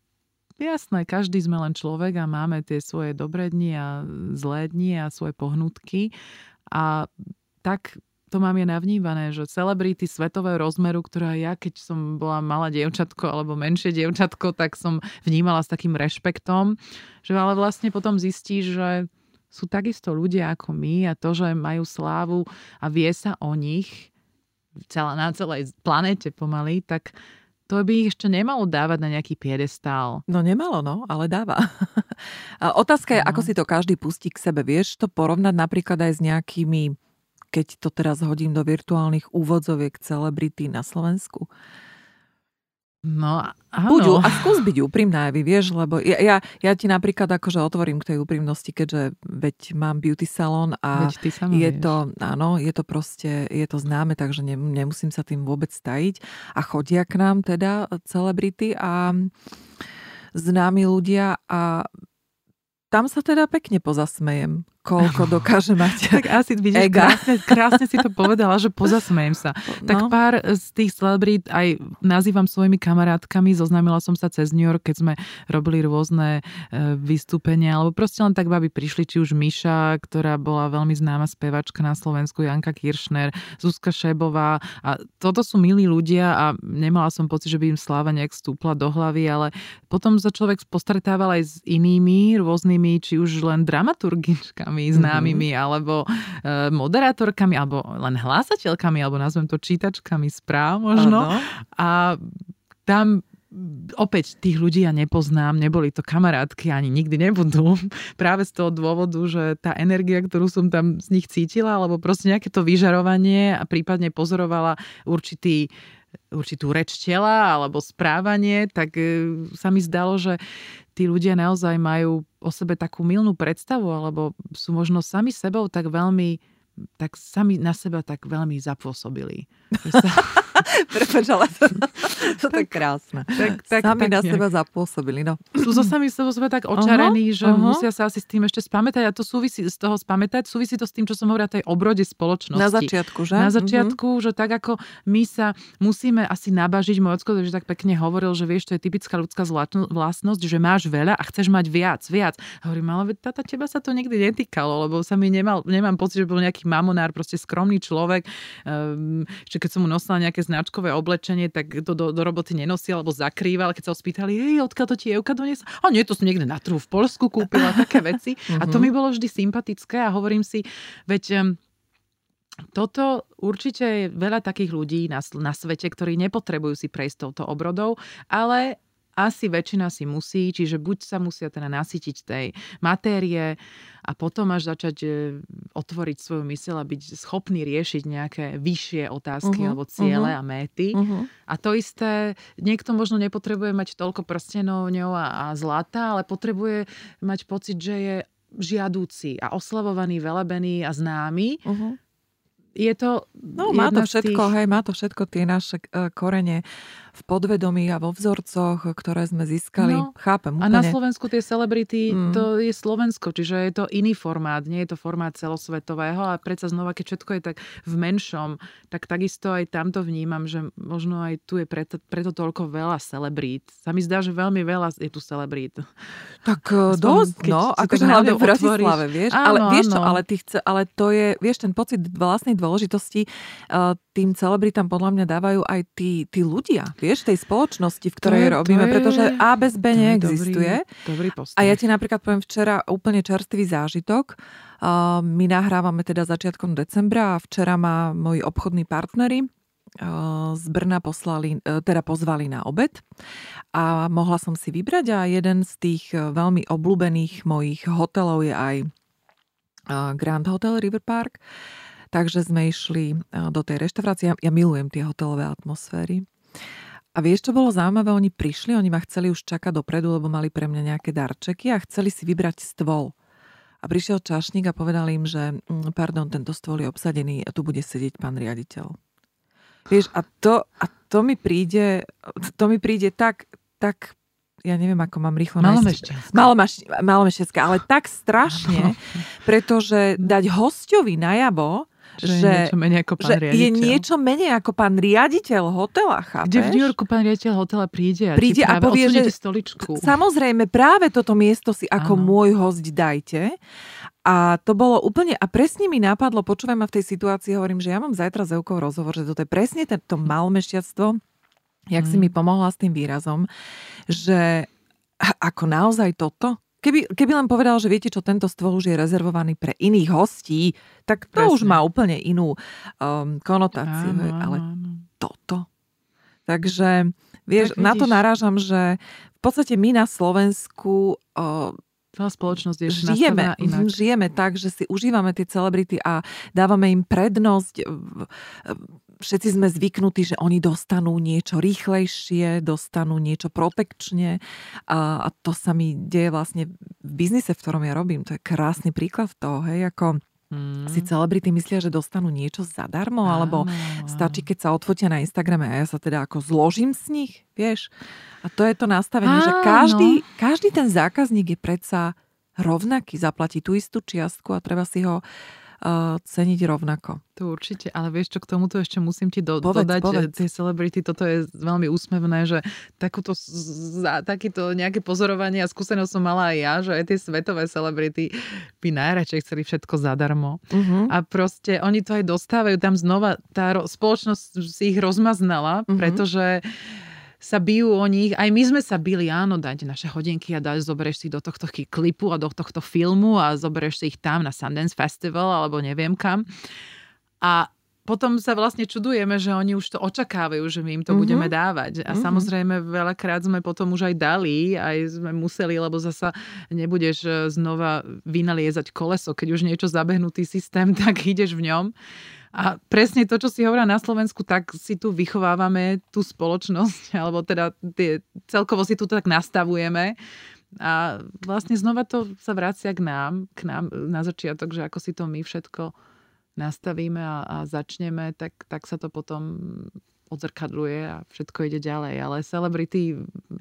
jasné, každý sme len človek a máme tie svoje dobré dni a zlé dni a svoje pohnutky. A tak to mám je navnívané, že celebrity svetového rozmeru, ktorá ja, keď som bola malá dievčatko alebo menšie dievčatko, tak som vnímala s takým rešpektom, že ale vlastne potom zistí, že sú takisto ľudia ako my a to, že majú slávu a vie sa o nich celá, na celej planete pomaly, tak to by ich ešte nemalo dávať na nejaký piedestál. No nemalo, no, ale dáva. A otázka je, no. ako si to každý pustí k sebe. Vieš to porovnať napríklad aj s nejakými, keď to teraz hodím do virtuálnych úvodzoviek celebrity na Slovensku? No, áno. Buď, a skús byť úprimná, vy vieš, lebo ja, ja, ja ti napríklad akože otvorím k tej úprimnosti, keďže veď mám beauty salon a je vieš. to, áno, je to proste, je to známe, takže ne, nemusím sa tým vôbec stajiť. A chodia k nám teda celebrity a známi ľudia a tam sa teda pekne pozasmejem koľko dokáže mať Tak asi vidíš, krásne, krásne si to povedala, že pozasmejem sa. No. Tak pár z tých celebrít aj nazývam svojimi kamarátkami, zoznámila som sa cez New York, keď sme robili rôzne e, vystúpenia, alebo proste len tak babi prišli, či už Miša, ktorá bola veľmi známa spevačka na Slovensku, Janka Kiršner, Zuzka Šebová a toto sú milí ľudia a nemala som pocit, že by im sláva nejak stúpla do hlavy, ale potom sa človek postretával aj s inými rôznymi, či už len dramaturgičkami, autorkami známymi, mm-hmm. alebo e, moderátorkami, alebo len hlásateľkami, alebo nazvem to čítačkami správ možno. Ano. A tam opäť tých ľudí ja nepoznám, neboli to kamarátky, ani nikdy nebudú. Práve z toho dôvodu, že tá energia, ktorú som tam z nich cítila, alebo proste nejaké to vyžarovanie a prípadne pozorovala určitý určitú reč tela alebo správanie, tak e, sa mi zdalo, že tí ľudia naozaj majú o sebe takú milnú predstavu alebo sú možno sami sebou tak veľmi tak sami na seba tak veľmi zapôsobili. Prepač, ale to, to tak, je krásne. Tak, tak, sami tak na nejak. seba zapôsobili. No. Sú so sami seba, seba tak očarení, uh-huh, že uh-huh. musia sa asi s tým ešte spamätať a to súvisí z toho spamätať, súvisí to s tým, čo som hovorila, tej obrode spoločnosti. Na začiatku, že? Na začiatku, uh-huh. že tak ako my sa musíme asi nabažiť, môj ocko, že tak pekne hovoril, že vieš, to je typická ľudská vlastnosť, že máš veľa a chceš mať viac, viac. Hovorím, ale tata, teba sa to nikdy netýkalo, lebo sa mi nemal, nemám pocit, že bol nejaký mamonár, proste skromný človek. Ešte keď som mu nosila nejaké značkové oblečenie, tak to do, do roboty nenosil alebo zakrýval. Keď sa ho spýtali, hej, odkiaľ to ti Euka doniesla? A nie, to som niekde na trhu v Polsku kúpila, také veci. A to mhm. mi bolo vždy sympatické a hovorím si, veď toto určite je veľa takých ľudí na, na svete, ktorí nepotrebujú si prejsť touto obrodou, ale asi väčšina si musí, čiže buď sa musia teda nasytiť tej matérie a potom až začať e, otvoriť svoju myseľ a byť schopný riešiť nejaké vyššie otázky uh-huh, alebo ciele uh-huh, a méty. Uh-huh. A to isté, niekto možno nepotrebuje mať toľko prstenov a, a zlata, ale potrebuje mať pocit, že je žiadúci a oslavovaný, velebený a známy. Uh-huh je to... No má to všetko, tých... hej, má to všetko tie naše uh, korene v podvedomí a vo vzorcoch, ktoré sme získali. No, Chápem úplne. A na Slovensku tie celebrity, mm. to je Slovensko, čiže je to iný formát, nie je to formát celosvetového a predsa znova, keď všetko je tak v menšom, tak takisto aj tamto vnímam, že možno aj tu je preto, preto toľko veľa celebrít. Sa mi zdá, že veľmi veľa je tu celebrít. Tak e, Aspoň, dosť, no, akože hlavne v Bratislave, vieš. Áno, ale vieš čo, ale, ty chce, ale to je, vieš, ten pocit vlastnej dôležitosti uh, tým celebritám podľa mňa dávajú aj tí, tí ľudia, vieš, tej spoločnosti, v ktorej je, robíme, je, pretože A bez B neexistuje. Dobrý, dobrý a ja ti napríklad poviem včera úplne čerstvý zážitok. Uh, my nahrávame teda začiatkom decembra a včera ma moji obchodní partnery uh, z Brna poslali, teda pozvali na obed a mohla som si vybrať a jeden z tých veľmi obľúbených mojich hotelov je aj Grand Hotel River Park. Takže sme išli do tej reštaurácie. Ja milujem tie hotelové atmosféry. A vieš, čo bolo zaujímavé? Oni prišli, oni ma chceli už čakať dopredu, lebo mali pre mňa nejaké darčeky a chceli si vybrať stôl. A prišiel čašník a povedal im, že mm, pardon, tento stôl je obsadený a tu bude sedieť pán riaditeľ. Vieš, a to, a to mi príde, to mi príde tak, tak ja neviem, ako mám rýchlo Malomešťanská. Malomešťanská, ale tak strašne, pretože dať hostovi najavo, že, že, je niečo menej ako pán že riaditeľ. je niečo menej ako pán riaditeľ hotela, chápeš? Kde v New Yorku pán riaditeľ hotela príde a príde a povie, že stoličku. samozrejme práve toto miesto si ako Áno. môj host dajte. A to bolo úplne, a presne mi napadlo, počúvaj ma v tej situácii, hovorím, že ja mám zajtra s Eukou rozhovor, že toto je presne to malomešťactvo, jak mm. si mi pomohla s tým výrazom, že ako naozaj toto, Keby, keby len povedal, že viete čo, tento stôl už je rezervovaný pre iných hostí, tak to Presne. už má úplne inú um, konotáciu. Áno, ale áno. toto. Takže, vieš, tak na to narážam, že v podstate my na Slovensku uh, Celá spoločnosť je žijeme, inak. žijeme tak, že si užívame tie celebrity a dávame im prednosť všetci sme zvyknutí, že oni dostanú niečo rýchlejšie, dostanú niečo protekčne a, a to sa mi deje vlastne v biznise, v ktorom ja robím. To je krásny príklad toho, hej, ako Mm. Si celebrity myslia, že dostanú niečo zadarmo, áno, alebo stačí, keď sa odfotia na Instagrame a ja sa teda ako zložím z nich, vieš. A to je to nastavenie, áno. že každý, každý ten zákazník je predsa rovnaký, zaplatí tú istú čiastku a treba si ho uh, ceniť rovnako. To určite, ale vieš čo, k tomuto ešte musím ti do, povedz, dodať, povedz. tie celebrity, toto je veľmi úsmevné, že takúto, za, takýto nejaké pozorovanie a skúsenosť som mala aj ja, že aj tie svetové celebrity by najradšej chceli všetko zadarmo. Uh-huh. A proste oni to aj dostávajú, tam znova tá ro- spoločnosť si ich rozmaznala, uh-huh. pretože sa bijú o nich. Aj my sme sa bili, áno, dať naše hodinky a dať, zoberieš si do tohto klipu a do tohto filmu a zoberieš si ich tam na Sundance Festival alebo neviem kam. A potom sa vlastne čudujeme, že oni už to očakávajú, že my im to mm-hmm. budeme dávať. A mm-hmm. samozrejme veľakrát sme potom už aj dali, aj sme museli, lebo zasa nebudeš e, znova vynaliezať koleso, keď už niečo zabehnutý systém, tak ideš v ňom. A presne to, čo si hovorila na Slovensku, tak si tu vychovávame tú spoločnosť, alebo teda tie, celkovo si tu tak nastavujeme. A vlastne znova to sa vracia k nám, k nám na začiatok, že ako si to my všetko nastavíme a, a začneme, tak, tak sa to potom odzrkadluje a všetko ide ďalej. Ale celebrity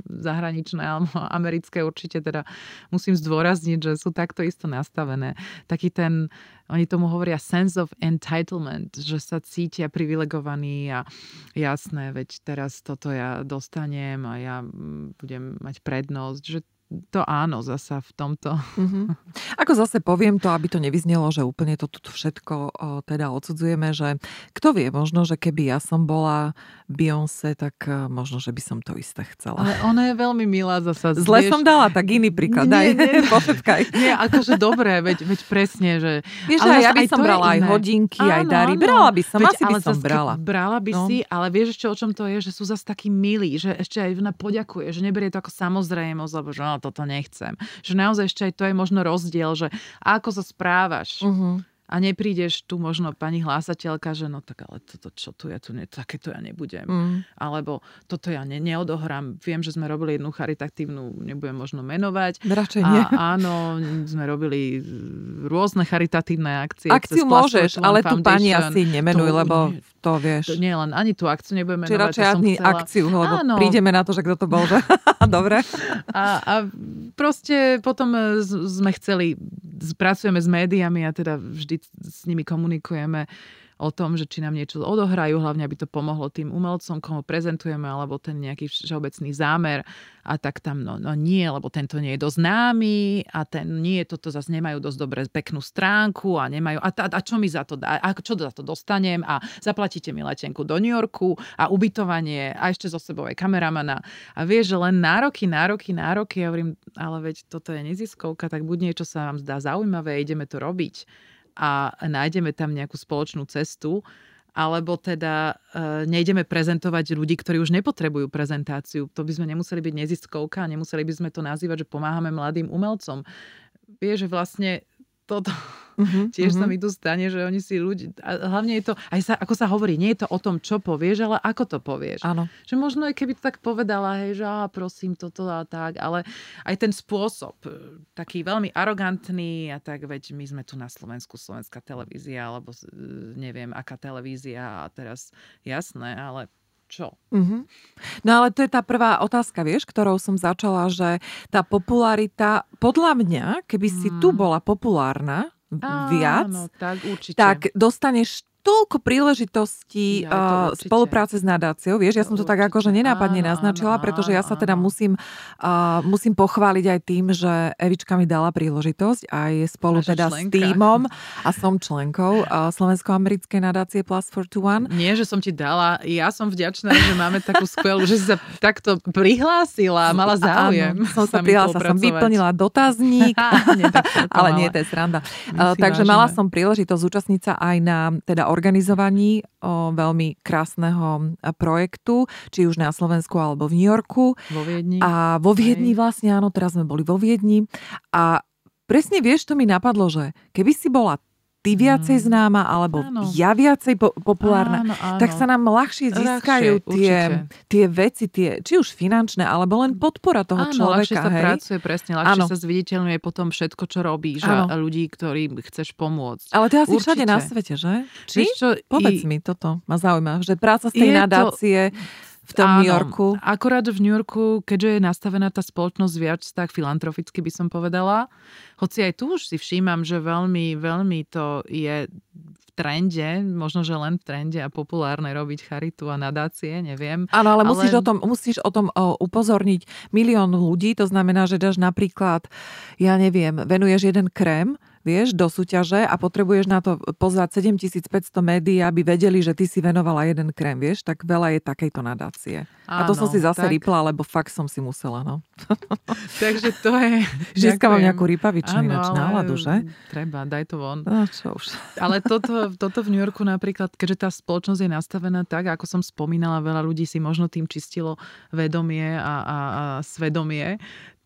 zahraničné alebo americké určite teda musím zdôrazniť, že sú takto isto nastavené. Taký ten, oni tomu hovoria sense of entitlement, že sa cítia privilegovaní a jasné, veď teraz toto ja dostanem a ja budem mať prednosť, že to áno, zasa v tomto. Mm-hmm. Ako zase poviem to, aby to nevyznelo, že úplne to tu všetko o, teda odsudzujeme, že kto vie, možno, že keby ja som bola Beyoncé, tak uh, možno, že by som to isté chcela. Ale ona je veľmi milá zasa. Zle vieš... som dala, tak iný príklad. Nie, nie, Nie, akože dobré, veď, veď presne, že... Vieš, ale ja by som brala aj hodinky, áno, aj dary. Áno. Brala by som, veď, asi by som brala. Brala by no. si, ale vieš ešte o čom to je, že sú zase takí milí, že ešte aj poďakuje, že neberie to ako samozrejmosť, lebo že no, toto nechcem. Že naozaj ešte aj to je možno rozdiel, že ako sa správaš. Uh-huh a neprídeš tu možno pani hlásateľka, že no tak ale toto čo tu ja tu ne, takéto ja nebudem. Mm. Alebo toto ja ne, neodohrám. Viem, že sme robili jednu charitatívnu, nebudem možno menovať. Radšej nie. A, áno, sme robili rôzne charitatívne akcie. Akciu môžeš, ale tu pani asi nemenuj, to, lebo to vieš. To nie len ani tú akciu nebudeme menovať. radšej ani chcela... akciu, lebo áno. prídeme na to, že kto to bol. Že... Dobre. A, a proste potom sme chceli, pracujeme s médiami a teda vždy s nimi komunikujeme o tom, že či nám niečo odohrajú, hlavne aby to pomohlo tým umelcom, komu prezentujeme, alebo ten nejaký všeobecný zámer. A tak tam no, no nie, lebo tento nie je dosť známy a ten nie, toto zase nemajú dosť dobre peknú stránku a nemajú, a, a, čo mi za to dá, a čo za to dostanem? A zaplatíte mi letenku do New Yorku a ubytovanie a ešte zo sebou aj kameramana. A vieš, že len nároky, nároky, nároky, ja hovorím, ale veď toto je neziskovka, tak buď niečo sa vám zdá zaujímavé, ideme to robiť a nájdeme tam nejakú spoločnú cestu, alebo teda e, nejdeme prezentovať ľudí, ktorí už nepotrebujú prezentáciu. To by sme nemuseli byť neziskovka, nemuseli by sme to nazývať, že pomáhame mladým umelcom. Vieš, že vlastne toto uh-huh, tiež uh-huh. sa mi tu stane, že oni si ľudí, a hlavne je to, aj sa, ako sa hovorí, nie je to o tom, čo povieš, ale ako to povieš. Áno. Že možno aj keby to tak povedala, hej, že á, prosím, toto a tak, ale aj ten spôsob, e, taký veľmi arogantný a tak, veď my sme tu na Slovensku, slovenská televízia, alebo e, neviem, aká televízia a teraz jasné, ale čo? Mm-hmm. No ale to je tá prvá otázka, vieš, ktorou som začala, že tá popularita, podľa mňa, keby si mm. tu bola populárna, viac, Áno, tak, určite. tak dostaneš toľko príležitostí ja, uh, spolupráce s nadáciou. Vieš, ja som to určite. tak akože nenápadne áno, naznačila, áno, pretože ja sa teda musím, uh, musím pochváliť aj tým, že Evička mi dala príležitosť aj spolu Naša teda členka. s týmom a som členkou uh, Slovensko-americkej nadácie Plus for to One. Nie, že som ti dala, ja som vďačná, že máme takú skvelú, že si sa takto prihlásila, mala záujem. Áno, som sa prihlásila, som vyplnila dotazník, nie, ale nie, to je sranda. Uh, takže vážime. mala som príležitosť zúčastniť sa aj na teda organizovaní o veľmi krásneho projektu, či už na Slovensku alebo v New Yorku. Vo Viedni. A vo Viedni Aj. vlastne, áno, teraz sme boli vo Viedni. A presne vieš, to mi napadlo, že keby si bola ty viacej mm. známa, alebo áno. ja viacej po- populárna, áno, áno. tak sa nám ľahšie získajú ľahšie, tie, tie veci, tie, či už finančné, alebo len podpora toho áno, človeka. ľahšie sa hej? pracuje, presne, ľahšie áno. sa zviditeľňuje potom všetko, čo robíš áno. a ľudí, ktorým chceš pomôcť. Ale to je asi určite. všade na svete, že? Či? čo, Povedz i... mi toto, ma zaujíma, že práca z tej nadácie... To v tom Áno, New Yorku. Akorát v New Yorku, keďže je nastavená tá spoločnosť viac tak filantroficky by som povedala, hoci aj tu už si všímam, že veľmi, veľmi to je v trende, možno, že len v trende a populárne robiť charitu a nadácie, neviem. Áno, ale, ale... Musíš, o tom, musíš o tom upozorniť milión ľudí, to znamená, že dáš napríklad, ja neviem, venuješ jeden krém, vieš, do súťaže a potrebuješ na to pozvať 7500 médií, aby vedeli, že ty si venovala jeden krém, vieš, tak veľa je takejto nadácie. Áno, a to som si zase tak... rypla, lebo fakt som si musela, no. Takže to je... Žiska mám nejakú rypavičnú ináč náladu, že? Treba, daj to von. No, čo už. Ale toto, toto v New Yorku napríklad, keďže tá spoločnosť je nastavená tak, ako som spomínala, veľa ľudí si možno tým čistilo vedomie a, a, a svedomie,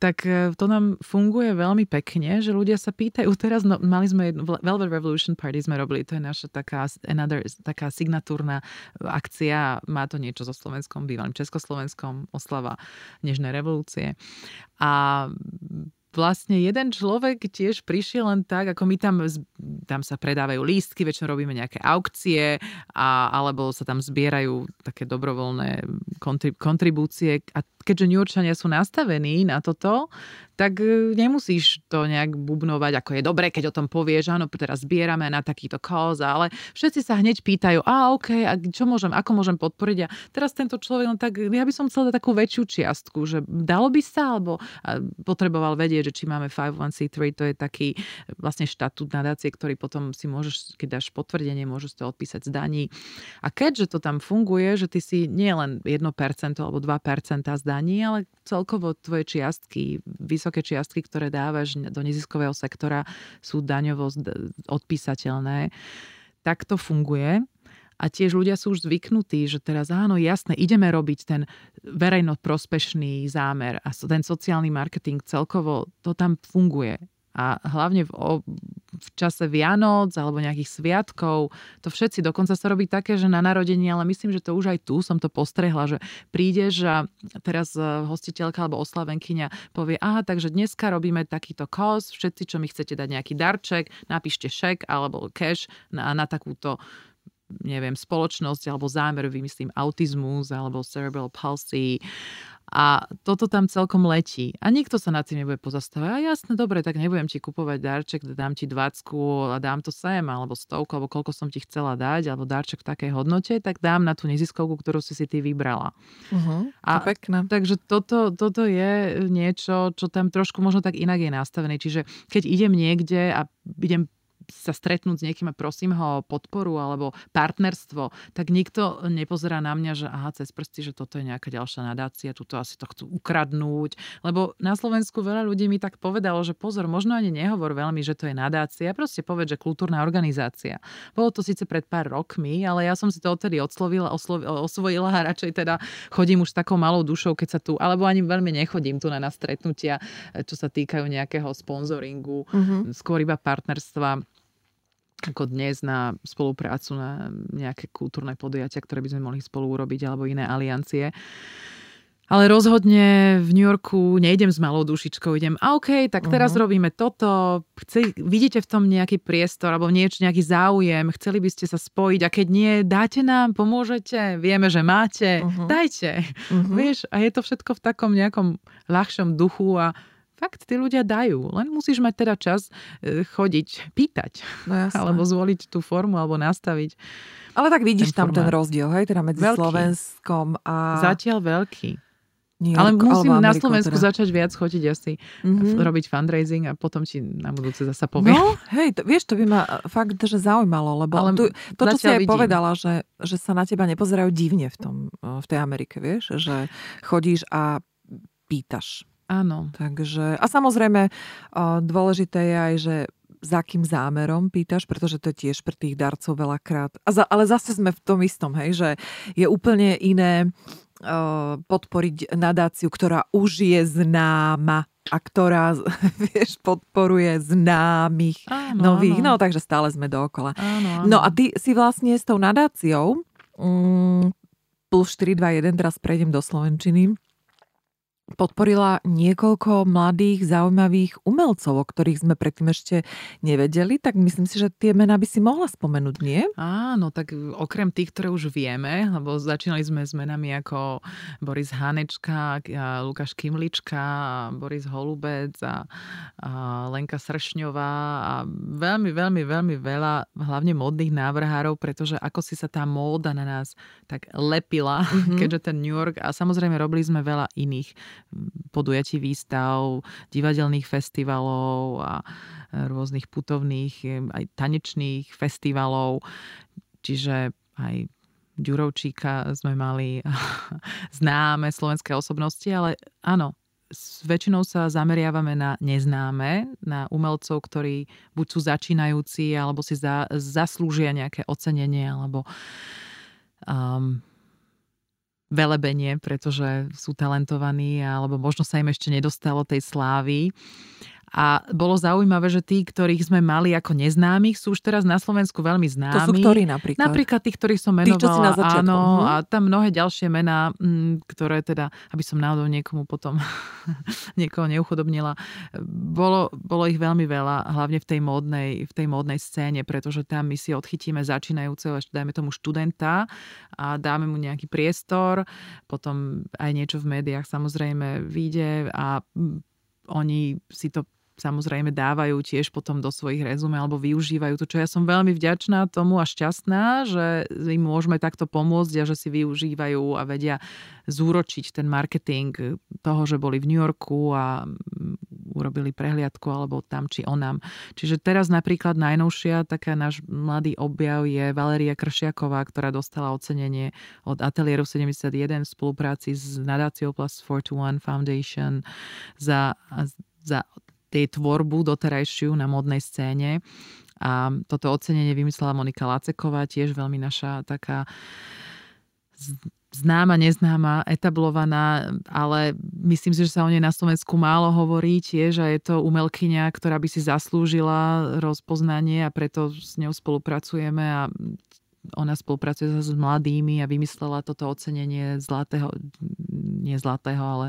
tak e, to nám funguje veľmi pekne, že ľudia sa pýtajú, teraz no, mali sme jednu, Velvet Revolution Party sme robili, to je naša taká, another, taká signatúrna akcia, má to niečo so Slovenskom, bývalým Československom, oslava Nežnej revolúcie. A vlastne jeden človek tiež prišiel len tak, ako my tam, tam sa predávajú lístky, väčšinou robíme nejaké aukcie a, alebo sa tam zbierajú také dobrovoľné kontribúcie a keďže New Yorkčania sú nastavení na toto, tak e, nemusíš to nejak bubnovať, ako je dobre, keď o tom povieš, áno, teraz zbierame na takýto cause, ale všetci sa hneď pýtajú, a OK, a čo môžem, ako môžem podporiť a teraz tento človek, no tak ja by som chcel dať takú väčšiu čiastku, že dalo by sa, alebo potreboval vedieť, že či máme 501c3, to je taký vlastne štatút nadácie, ktorý potom si môžeš, keď dáš potvrdenie, môžeš to odpísať z daní. A keďže to tam funguje, že ty si nie len 1% alebo 2% z daní, ale celkovo tvoje čiastky, vysoké čiastky, ktoré dávaš do neziskového sektora, sú daňovo odpísateľné. Tak to funguje. A tiež ľudia sú už zvyknutí, že teraz áno, jasné, ideme robiť ten verejno prospešný zámer a ten sociálny marketing celkovo, to tam funguje. A hlavne v, v čase Vianoc alebo nejakých sviatkov, to všetci, dokonca sa robí také, že na narodení, ale myslím, že to už aj tu som to postrehla, že prídeš a teraz e, hostiteľka alebo oslavenkyňa povie, aha, takže dneska robíme takýto kos, všetci, čo mi chcete dať nejaký darček, napíšte šek alebo cash na, na takúto neviem, spoločnosť alebo zámer, vymyslím autizmus alebo cerebral palsy a toto tam celkom letí. A nikto sa nad tým nebude pozastavať. A jasne, dobre, tak nebudem ti kupovať darček, dám ti dvacku a dám to sem, alebo stovku, alebo koľko som ti chcela dať, alebo darček v takej hodnote, tak dám na tú neziskovku, ktorú si si ty vybrala. Uh-huh, a pekné. Takže toto, toto je niečo, čo tam trošku možno tak inak je nastavené. Čiže keď idem niekde a idem sa stretnúť s niekým a prosím ho o podporu alebo partnerstvo, tak nikto nepozerá na mňa, že aha, cez prsty, že toto je nejaká ďalšia nadácia, tuto asi to chcú ukradnúť. Lebo na Slovensku veľa ľudí mi tak povedalo, že pozor, možno ani nehovor veľmi, že to je nadácia, proste povedz, že kultúrna organizácia. Bolo to síce pred pár rokmi, ale ja som si to odtedy odslovila, osvojila a radšej teda chodím už s takou malou dušou, keď sa tu, alebo ani veľmi nechodím tu na, na stretnutia, čo sa týkajú nejakého sponzoringu, mm-hmm. skôr iba partnerstva ako dnes na spoluprácu na nejaké kultúrne podujatia, ktoré by sme mohli spolu urobiť, alebo iné aliancie. Ale rozhodne v New Yorku nejdem s malou dušičkou, idem, a OK, tak teraz uh-huh. robíme toto, chce, vidíte v tom nejaký priestor alebo niečo, nejaký záujem, chceli by ste sa spojiť a keď nie, dáte nám, pomôžete, vieme, že máte, uh-huh. dajte. Uh-huh. Vieš, a je to všetko v takom nejakom ľahšom duchu a fakt tí ľudia dajú. Len musíš mať teda čas e, chodiť, pýtať. No alebo zvoliť tú formu, alebo nastaviť. Ale tak vidíš ten tam formát. ten rozdiel, hej? Teda medzi veľký. Slovenskom a... Zatiaľ veľký. York, ale musím na Slovensku teda. začať viac chodiť asi, mm-hmm. robiť fundraising a potom ti na budúce zasa poviem. No, hej, to, vieš, to by ma fakt že zaujímalo, lebo ale tu, to, čo si aj vidím. povedala, že, že sa na teba nepozerajú divne v, tom, v tej Amerike, vieš, že chodíš a pýtaš. Áno. Takže, a samozrejme dôležité je aj, že za akým zámerom pýtaš, pretože to je tiež pre tých darcov veľakrát. A za, ale zase sme v tom istom, hej, že je úplne iné uh, podporiť nadáciu, ktorá už je známa a ktorá, vieš, podporuje známych áno, nových. Áno. No, takže stále sme dookola. Áno, áno. No a ty si vlastne s tou nadáciou um, plus 421, teraz prejdem do Slovenčiny, podporila niekoľko mladých, zaujímavých umelcov, o ktorých sme predtým ešte nevedeli, tak myslím si, že tie mená by si mohla spomenúť, nie? Áno, tak okrem tých, ktoré už vieme, lebo začínali sme s menami ako Boris Hanečka, Lukáš Kimlička, Boris Holubec a, a Lenka Sršňová a veľmi, veľmi, veľmi veľa hlavne modných návrhárov, pretože ako si sa tá móda na nás tak lepila, mm-hmm. keďže ten New York a samozrejme robili sme veľa iných podujatí výstav, divadelných festivalov a rôznych putovných, aj tanečných festivalov. Čiže aj Ďurovčíka sme mali známe slovenské osobnosti, ale áno, väčšinou sa zameriavame na neznáme, na umelcov, ktorí buď sú začínajúci, alebo si za, zaslúžia nejaké ocenenie, alebo um, velebenie, pretože sú talentovaní, alebo možno sa im ešte nedostalo tej slávy. A bolo zaujímavé, že tí, ktorých sme mali ako neznámych, sú už teraz na Slovensku veľmi známi. To sú ktorí napríklad? Napríklad tých, ktorých som menovala. Tých, čo si na začiatku. Áno, uh-huh. a tam mnohé ďalšie mená, mm, ktoré teda, aby som náhodou niekomu potom niekoho neuchodobnila. Bolo, bolo ich veľmi veľa, hlavne v tej módnej, v tej módnej scéne, pretože tam my si odchytíme začínajúceho, ešte dajme tomu študenta a dáme mu nejaký priestor, potom aj niečo v médiách samozrejme vyjde a mm, oni si to samozrejme dávajú tiež potom do svojich rezume alebo využívajú to, čo ja som veľmi vďačná tomu a šťastná, že im môžeme takto pomôcť a že si využívajú a vedia zúročiť ten marketing toho, že boli v New Yorku a mm, urobili prehliadku alebo tam či onam. Čiže teraz napríklad najnovšia taká náš mladý objav je Valeria Kršiaková, ktorá dostala ocenenie od Ateliéru 71 v spolupráci s nadáciou Plus 421 Foundation za, za tej tvorbu doterajšiu na modnej scéne. A toto ocenenie vymyslela Monika Laceková, tiež veľmi naša taká známa, neznáma, etablovaná, ale myslím si, že sa o nej na Slovensku málo hovorí tiež a je to umelkyňa, ktorá by si zaslúžila rozpoznanie a preto s ňou spolupracujeme a ona spolupracuje s mladými a vymyslela toto ocenenie zlatého, nie zlatého, ale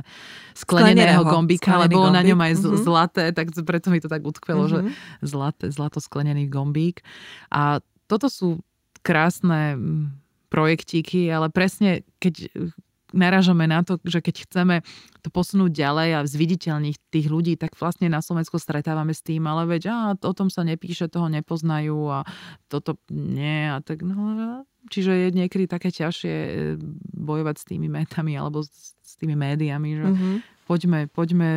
skleneného, skleneného gombíka, ale bolo na ňom aj mm-hmm. zlaté, tak preto mi to tak utkvelo, mm-hmm. že mhm. zlaté, zlato sklenený gombík. A toto sú krásne projektíky, ale presne keď narážame na to, že keď chceme to posunúť ďalej a zviditeľniť tých ľudí, tak vlastne na Slovensku stretávame s tým, ale veď á, o tom sa nepíše, toho nepoznajú a toto nie a tak no, čiže je niekedy také ťažšie e, bojovať s tými metami alebo s, s tými médiami, že mm-hmm. poďme, poďme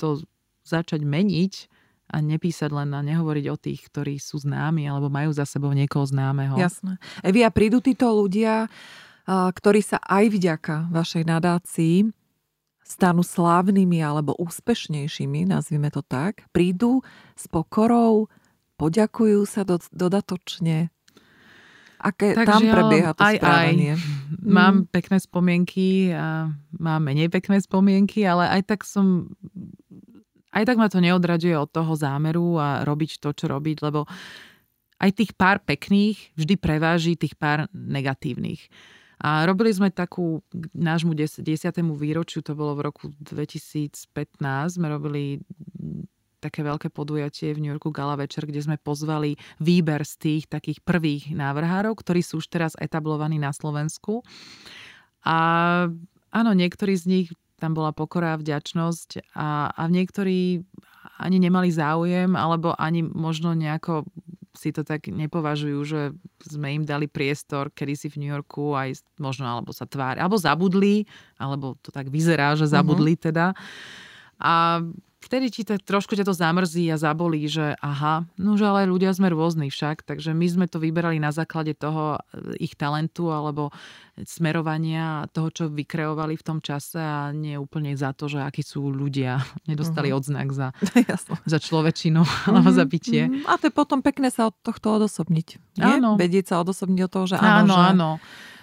to začať meniť a nepísať len a nehovoriť o tých, ktorí sú známi alebo majú za sebou niekoho známeho. Jasné. Evi, a prídu títo ľudia ktorí sa aj vďaka vašej nadácii stanú slávnymi alebo úspešnejšími, nazvime to tak, prídu s pokorou, poďakujú sa do, dodatočne. Aké Takže tam prebieha to aj, správanie? Aj. Mám mm. pekné spomienky a mám menej pekné spomienky, ale aj tak som aj tak ma to neodraďuje od toho zámeru a robiť to, čo robiť, lebo aj tých pár pekných vždy preváži tých pár negatívnych. A robili sme takú nášmu 10. výročiu, to bolo v roku 2015, sme robili také veľké podujatie v New Yorku Gala Večer, kde sme pozvali výber z tých takých prvých návrhárov, ktorí sú už teraz etablovaní na Slovensku. A áno, niektorí z nich tam bola pokora a vďačnosť a, a niektorí ani nemali záujem, alebo ani možno nejako si to tak nepovažujú, že sme im dali priestor kedy si v New Yorku aj možno, alebo sa tvári, alebo zabudli, alebo to tak vyzerá, že zabudli uh-huh. teda. A vtedy ti to, trošku ťa to zamrzí a zabolí, že aha, no že ale ľudia sme rôzni však, takže my sme to vyberali na základe toho e, ich talentu alebo smerovania toho, čo vykreovali v tom čase a nie úplne za to, že akí sú ľudia. Nedostali uh-huh. odznak za, za človečinu uh-huh. alebo za bytie. Uh-huh. A to je potom pekné sa od tohto odosobniť. Nie? Áno. Vedieť sa odosobniť od toho, že áno, áno, že... áno.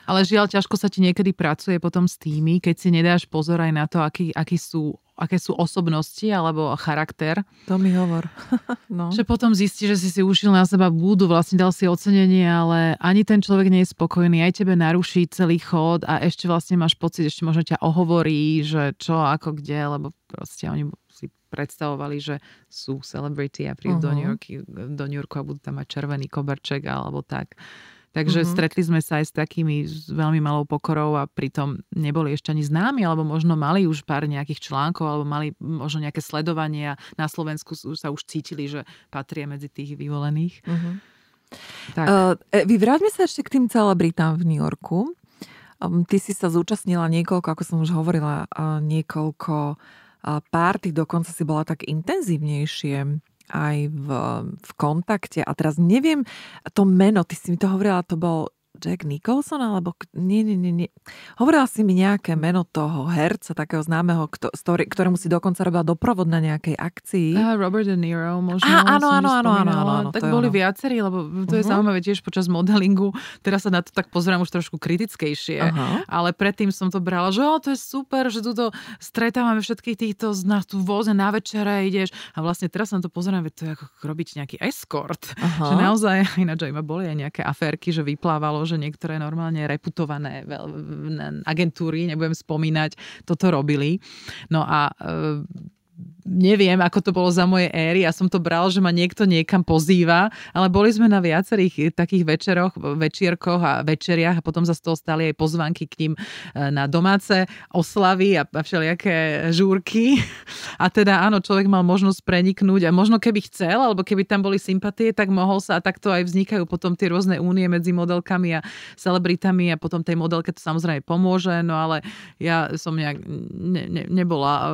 Ale žiaľ, ťažko sa ti niekedy pracuje potom s tými, keď si nedáš pozor aj na to, akí, akí sú aké sú osobnosti alebo charakter. To mi hovor. no. Že potom zistí, že si si ušil na seba búdu, vlastne dal si ocenenie, ale ani ten človek nie je spokojný, aj tebe naruší celý chod a ešte vlastne máš pocit, ešte možno ťa ohovorí, že čo, ako, kde, lebo proste oni si predstavovali, že sú celebrity a prídu uh-huh. do, New Yorku, do New Yorku a budú tam mať červený koberček alebo tak. Takže mm-hmm. stretli sme sa aj s takými s veľmi malou pokorou a pritom neboli ešte ani známi, alebo možno mali už pár nejakých článkov, alebo mali možno nejaké sledovanie a na Slovensku sa už cítili, že patria medzi tých vyvolených. Mm-hmm. Tak. Uh, vy vráťme sa ešte k tým celebritám v New Yorku. Um, ty si sa zúčastnila niekoľko, ako som už hovorila, uh, niekoľko uh, párty, dokonca si bola tak intenzívnejšie aj v, v kontakte. A teraz neviem, to meno, ty si mi to hovorila, to bol Jack Nicholson, alebo nie, nie, nie, nie. Hovorila si mi nejaké meno toho herca, takého známeho, ktorý, ktorému si dokonca robila doprovod na nejakej akcii. Uh, Robert De Niro, možno. Á, áno, áno, áno, áno, áno, áno. Tak boli ono. viacerí, lebo to je uh-huh. zaujímavé tiež počas modelingu. Teraz sa na to tak pozerám už trošku kritickejšie, uh-huh. ale predtým som to brala, že oh, to je super, že tuto stretávame všetkých týchto na tú voze na večere ideš a vlastne teraz sa na to pozerám, že to je ako robiť nejaký escort. Uh-huh. Že naozaj, ináč aj ma boli aj nejaké aférky, že vyplávalo, že niektoré normálne reputované agentúry, nebudem spomínať, toto robili. No a neviem, ako to bolo za moje éry. Ja som to bral, že ma niekto niekam pozýva, ale boli sme na viacerých takých večeroch, večierkoch a večeriach a potom za z toho stali aj pozvánky k ním e, na domáce oslavy a, všelijaké žúrky. A teda áno, človek mal možnosť preniknúť a možno keby chcel, alebo keby tam boli sympatie, tak mohol sa a takto aj vznikajú potom tie rôzne únie medzi modelkami a celebritami a potom tej modelke to samozrejme pomôže, no ale ja som nejak ne, ne, nebola e,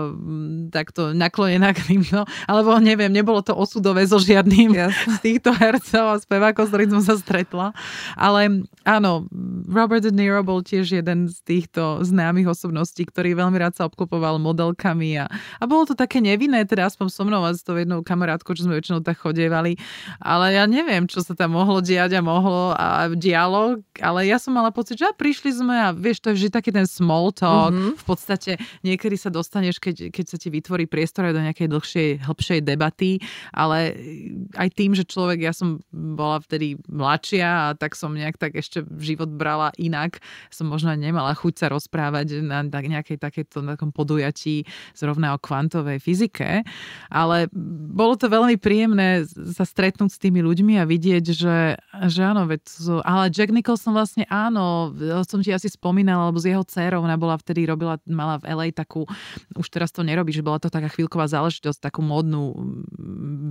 takto naklonená naklonená k týmto, alebo neviem, nebolo to osudové so žiadnym yes. z týchto hercov a spevákov, s ktorým som sa stretla. Ale áno, Robert De Niro bol tiež jeden z týchto známych osobností, ktorý veľmi rád sa obklopoval modelkami a, a bolo to také nevinné, teda aspoň so mnou a s tou jednou kamarátkou, čo sme väčšinou tak chodievali. Ale ja neviem, čo sa tam mohlo diať a mohlo a dialo, ale ja som mala pocit, že prišli sme a vieš, to je vždy taký ten small talk. Mm-hmm. V podstate niekedy sa dostaneš, keď, keď sa ti vytvorí priestor do nejakej dlhšej, hĺbšej debaty, ale aj tým, že človek, ja som bola vtedy mladšia a tak som nejak tak ešte život brala inak, som možno nemala chuť sa rozprávať na nejakej takéto takom podujatí zrovna o kvantovej fyzike, ale bolo to veľmi príjemné sa stretnúť s tými ľuďmi a vidieť, že, že áno, veď, ale Jack Nicholson vlastne áno, som ti asi spomínala, alebo s jeho dcerou, ona bola vtedy, robila, mala v LA takú, už teraz to nerobí, že bola to taká chvíľková celková záležitosť, takú módnu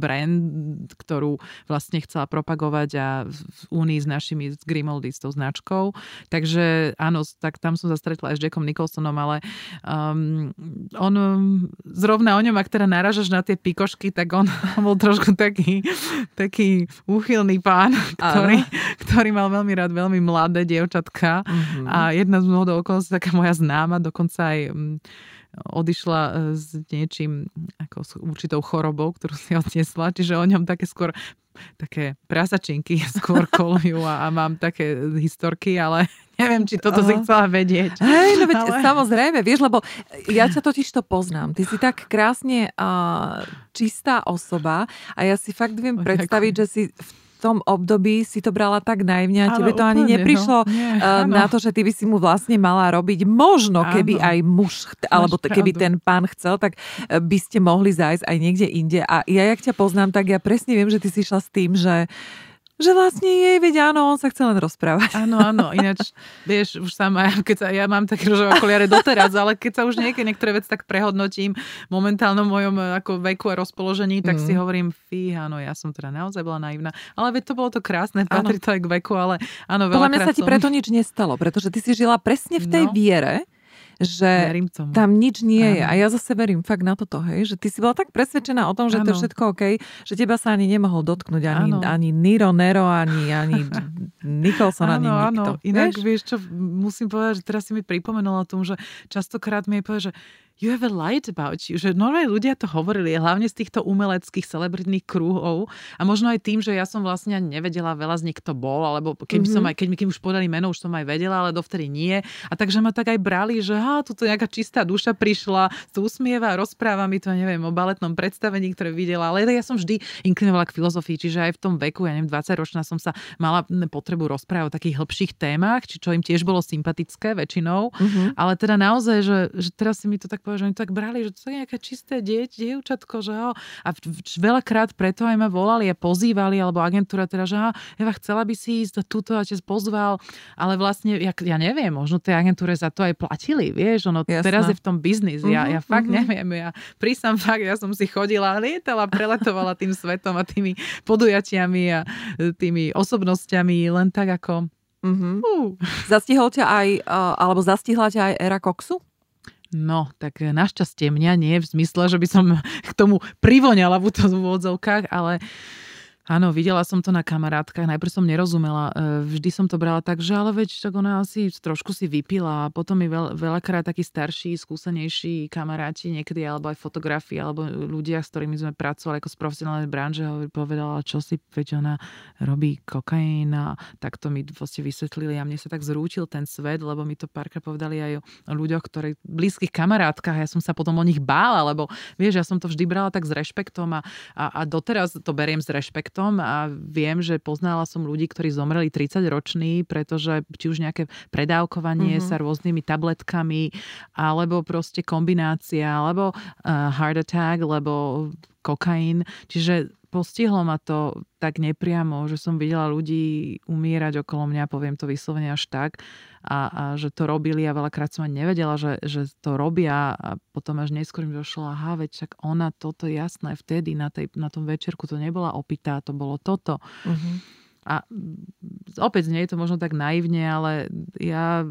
brand, ktorú vlastne chcela propagovať a v únii s našimi, s Grimaldi, s tou značkou. Takže áno, tak tam som sa stretla aj s Jackom Nicholsonom, ale um, on zrovna o ňom, ak teda naražaš na tie pikošky, tak on bol trošku taký, taký úchylný pán, ktorý, ktorý mal veľmi rád veľmi mladé dievčatka mm-hmm. a jedna z mnoho okolností, taká moja známa, dokonca aj odišla e, s niečím, ako s určitou chorobou, ktorú si odniesla, čiže o ňom také skôr také prasačinky skôr kolujú a, a mám také historky, ale neviem, či toto si chcela vedieť. Hej, no veď ale... samozrejme, vieš, lebo ja ťa totiž to poznám. Ty si tak krásne uh, čistá osoba a ja si fakt viem predstaviť, že si v tom období si to brala tak naivne a tebe to úplne, ani neprišlo no. Nie, uh, na to, že ty by si mu vlastne mala robiť. Možno, keby aj muž, alebo Máš keby pravdu. ten pán chcel, tak eh, by ste mohli zájsť aj niekde inde. A ja, jak ťa poznám, tak ja presne viem, že ty si šla s tým, že že vlastne jej, veď áno, on sa chce len rozprávať. Áno, áno, ináč, vieš, už sama, keď sa, ja mám také rožové okuliare doteraz, ale keď sa už niekedy niektoré veci tak prehodnotím momentálnom mojom eh, ako veku a rozpoložení, tak mm. si hovorím, fí, áno, ja som teda naozaj bola naivná. Ale veď to bolo to krásne, patrí to aj k veku, ale áno, veľa Podľa mňa sa ti preto nič nestalo, pretože ty si žila presne v tej no. viere, že tam nič nie ano. je. A ja zase verím fakt na toto, hej, že ty si bola tak presvedčená o tom, že ano. to je všetko OK, že teba sa ani nemohol dotknúť ani, ani Niro Nero, ani, ani Nicholson, ano, ani nikto. Áno, inak vieš? vieš čo, musím povedať, že teraz si mi pripomenula tomu, že častokrát mi je povedať, že you have a light about you. Že normálne ľudia to hovorili, hlavne z týchto umeleckých celebritných krúhov a možno aj tým, že ja som vlastne nevedela veľa z nich kto bol, alebo keby mm-hmm. som aj, keď mi kým už podali meno, už som aj vedela, ale dovtedy nie. A takže ma tak aj brali, že ha, tu nejaká čistá duša prišla, tu usmieva, rozpráva mi to, neviem, o baletnom predstavení, ktoré videla, ale ja som vždy inklinovala k filozofii, čiže aj v tom veku, ja neviem, 20 ročná som sa mala potrebu rozprávať o takých hĺbších témach, či čo im tiež bolo sympatické väčšinou, mm-hmm. ale teda naozaj, že, že teraz si mi to tak povedal, že oni to tak brali, že to je nejaké čisté dieť, dievčatko, že jo. A veľakrát preto aj ma volali a pozývali, alebo agentúra teda, že Eva, chcela by si ísť túto a ťa pozval, ale vlastne, ja, ja neviem, možno tej agentúre za to aj platili, vieš, ono Jasné. teraz je v tom biznis, ja, ja mhm, fakt uh-huh. neviem, ja prísam fakt, ja som si chodila, lietala, preletovala tým svetom a tými podujatiami a tými osobnosťami len tak ako Mm-hmm. Uh. Zastihol ťa aj, alebo zastihla ťa aj era koksu? No, tak našťastie mňa nie v zmysle, že by som k tomu privoňala v úvodzovkách, ale Áno, videla som to na kamarátkach, najprv som nerozumela, e, vždy som to brala tak, že ale veď tak ona asi trošku si vypila a potom mi veľ, veľakrát takí starší, skúsenejší kamaráti niekedy, alebo aj fotografii, alebo ľudia, s ktorými sme pracovali ako z profesionálnej branže, povedala, čo si, veď ona robí kokain a tak to mi vlastne vysvetlili a mne sa tak zrútil ten svet, lebo mi to párkrát povedali aj o ľuďoch, ktorí blízkych kamarátkach, ja som sa potom o nich bála, lebo vieš, ja som to vždy brala tak s rešpektom a, a, a doteraz to beriem s rešpektom projektom a viem, že poznala som ľudí, ktorí zomreli 30 roční, pretože či už nejaké predávkovanie mm-hmm. sa rôznymi tabletkami, alebo proste kombinácia, alebo uh, heart attack, lebo kokain. Čiže postihlo ma to tak nepriamo, že som videla ľudí umierať okolo mňa, poviem to vyslovene až tak, a, a že to robili a veľakrát som ani nevedela, že, že to robia a potom až neskôr mi došlo, aha, veď však ona toto jasné vtedy na, tej, na tom večerku to nebola opitá, to bolo toto. Uh-huh. A opäť nie je to možno tak naivne, ale ja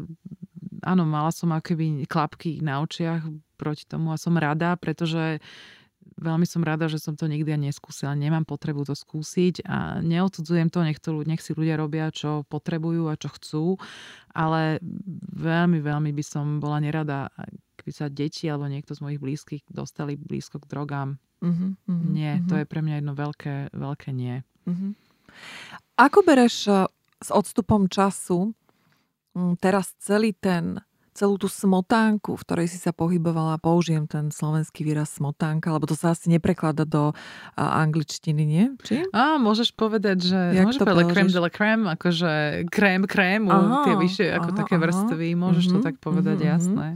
áno, mala som akéby klapky na očiach proti tomu a som rada, pretože veľmi som rada, že som to nikdy neskúsila. Nemám potrebu to skúsiť a neodsudzujem to, nech, to, nech si ľudia robia, čo potrebujú a čo chcú, ale veľmi, veľmi by som bola nerada, keby sa deti alebo niekto z mojich blízkych dostali blízko k drogám. Uh-huh, uh-huh, nie, uh-huh. to je pre mňa jedno veľké, veľké nie. Uh-huh. Ako bereš eh, s odstupom času mm, teraz celý ten celú tú smotánku, v ktorej si sa pohybovala, použijem ten slovenský výraz smotánka, lebo to sa asi neprekladá do angličtiny, nie? Či? Á, môžeš povedať, že Jak môžeš povedať crème de la crème, akože krém krém, tie vyššie ako aha, také vrstvy, môžeš mm-hmm, to mhm, tak povedať, mm-hmm. jasné.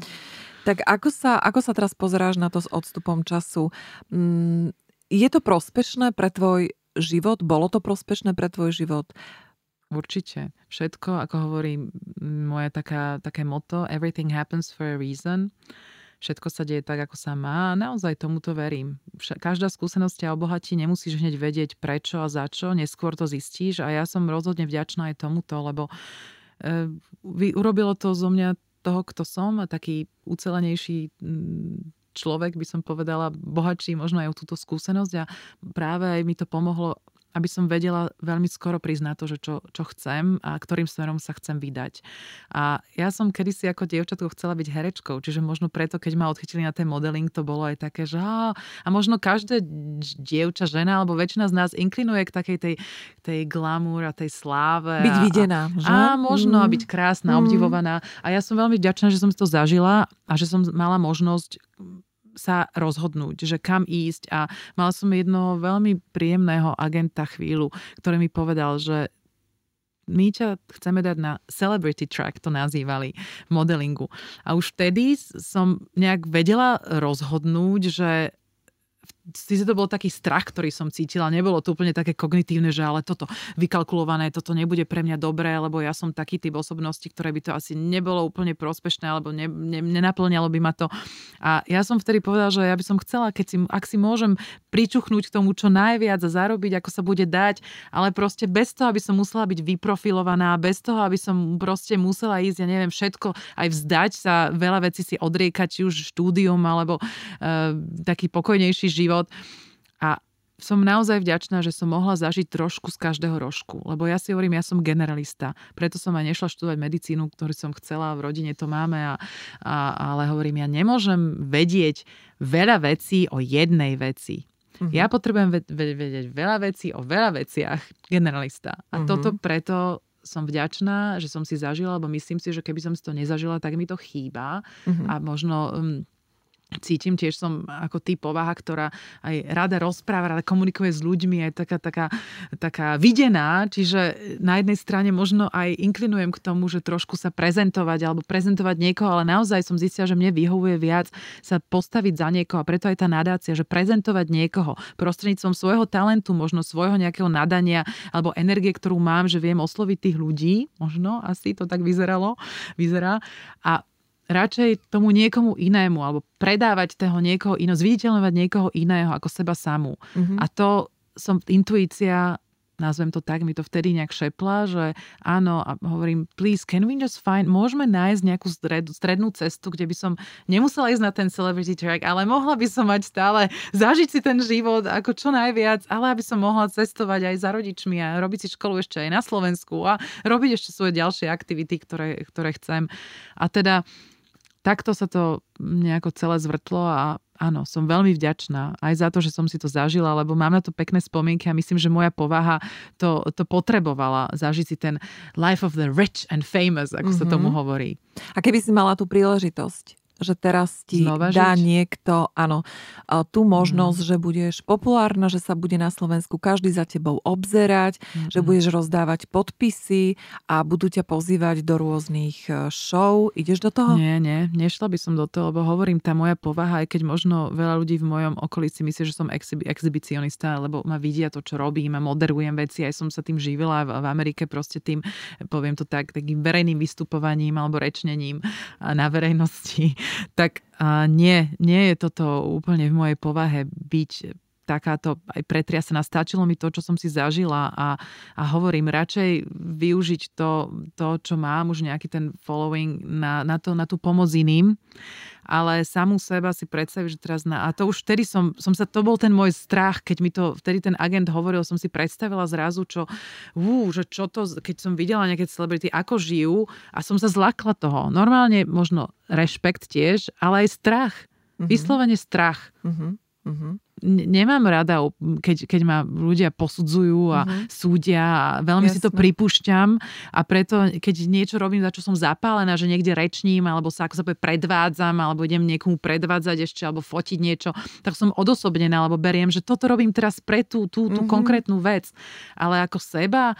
Tak ako sa, ako sa teraz pozeráš na to s odstupom času? Mm, je to prospešné pre tvoj život? Bolo to prospešné pre tvoj život? Určite. Všetko, ako hovorí moje taká, také moto, everything happens for a reason. Všetko sa deje tak, ako sa má a naozaj tomuto verím. Každá skúsenosť ťa obohatí, nemusíš hneď vedieť prečo a za čo, neskôr to zistíš a ja som rozhodne vďačná aj tomuto, lebo e, urobilo to zo mňa toho, kto som a taký ucelenejší človek, by som povedala, bohatší možno aj o túto skúsenosť a práve aj mi to pomohlo aby som vedela veľmi skoro na to, že čo, čo chcem a ktorým smerom sa chcem vydať. A ja som kedysi ako dievčatko chcela byť herečkou, čiže možno preto, keď ma odchytili na ten modeling, to bolo aj také, že á, a možno každé dievča, žena, alebo väčšina z nás inklinuje k takej tej, tej glamúr a tej sláve. Byť videná. Že? A možno mm. byť krásna, mm. obdivovaná. A ja som veľmi vďačná, že som to zažila a že som mala možnosť sa rozhodnúť, že kam ísť a mal som jednoho veľmi príjemného agenta chvíľu, ktorý mi povedal, že my ťa chceme dať na celebrity track, to nazývali, modelingu. A už vtedy som nejak vedela rozhodnúť, že síce to bol taký strach, ktorý som cítila, nebolo to úplne také kognitívne, že ale toto vykalkulované, toto nebude pre mňa dobré, lebo ja som taký typ osobnosti, ktoré by to asi nebolo úplne prospešné, alebo ne, ne, nenaplňalo by ma to. A ja som vtedy povedala, že ja by som chcela, keď si, ak si môžem pričuchnúť k tomu čo najviac a zarobiť, ako sa bude dať, ale proste bez toho, aby som musela byť vyprofilovaná, bez toho, aby som proste musela ísť, ja neviem, všetko, aj vzdať sa, veľa vecí si odriekať, či už štúdium, alebo uh, taký pokojnejší život život. A som naozaj vďačná, že som mohla zažiť trošku z každého rožku. Lebo ja si hovorím, ja som generalista. Preto som aj nešla študovať medicínu, ktorú som chcela. V rodine to máme. A, a, ale hovorím, ja nemôžem vedieť veľa vecí o jednej veci. Uh-huh. Ja potrebujem vedieť veľa vecí o veľa veciach. Generalista. A uh-huh. toto preto som vďačná, že som si zažila, lebo myslím si, že keby som si to nezažila, tak mi to chýba. Uh-huh. A možno... Um, cítim, tiež som ako ty povaha, ktorá aj rada rozpráva, rada komunikuje s ľuďmi, aj taká, taká, taká videná, čiže na jednej strane možno aj inklinujem k tomu, že trošku sa prezentovať alebo prezentovať niekoho, ale naozaj som zistila, že mne vyhovuje viac sa postaviť za niekoho. A preto aj tá nadácia, že prezentovať niekoho prostredníctvom svojho talentu, možno svojho nejakého nadania alebo energie, ktorú mám, že viem osloviť tých ľudí, možno asi to tak vyzeralo, vyzerá. A radšej tomu niekomu inému alebo predávať toho niekoho iného, zviditeľňovať niekoho iného ako seba samú. Mm-hmm. A to som intuícia nazvem to tak, mi to vtedy nejak šepla, že áno, a hovorím, please, can we just find, môžeme nájsť nejakú stred, strednú cestu, kde by som nemusela ísť na ten celebrity track, ale mohla by som mať stále, zažiť si ten život ako čo najviac, ale aby som mohla cestovať aj za rodičmi a robiť si školu ešte aj na Slovensku a robiť ešte svoje ďalšie aktivity, ktoré, ktoré chcem. A teda takto sa to nejako celé zvrtlo a áno, som veľmi vďačná aj za to, že som si to zažila, lebo mám na to pekné spomienky a myslím, že moja povaha to, to potrebovala zažiť si ten life of the rich and famous, ako mm-hmm. sa tomu mhm. hovorí. A keby si mala tú príležitosť že teraz ti Znova dá žiť? niekto, áno, tú možnosť, mm. že budeš populárna, že sa bude na Slovensku každý za tebou obzerať, mm. že budeš rozdávať podpisy a budú ťa pozývať do rôznych e, show. Ideš do toho? Nie, nie, nešla by som do toho, lebo hovorím, tá moja povaha, aj keď možno veľa ľudí v mojom okolí si myslí, že som exhibi- exhibicionista, lebo ma vidia to, čo robím a moderujem veci, aj som sa tým živila v, v Amerike proste tým, poviem to tak, takým verejným vystupovaním alebo rečnením na verejnosti tak nie, nie je toto úplne v mojej povahe byť takáto aj pretriasená. Stačilo mi to, čo som si zažila a, a hovorím, radšej využiť to, to, čo mám, už nejaký ten following na, na, to, na tú pomoc iným ale samú seba si predstaviť, že teraz na... A to už vtedy som, som sa, to bol ten môj strach, keď mi to vtedy ten agent hovoril, som si predstavila zrazu, čo, ú, že čo to, keď som videla nejaké celebrity, ako žijú a som sa zlakla toho. Normálne možno rešpekt tiež, ale aj strach. Mm-hmm. Vyslovene strach. Mm-hmm. Mm-hmm nemám rada, keď, keď ma ľudia posudzujú a uh-huh. súdia a veľmi Jasne. si to pripúšťam a preto, keď niečo robím, za čo som zapálená, že niekde rečním alebo sa ako sa povie predvádzam alebo idem niekomu predvádzať ešte alebo fotiť niečo, tak som odosobnená alebo beriem, že toto robím teraz pre tú, tú, tú uh-huh. konkrétnu vec. Ale ako seba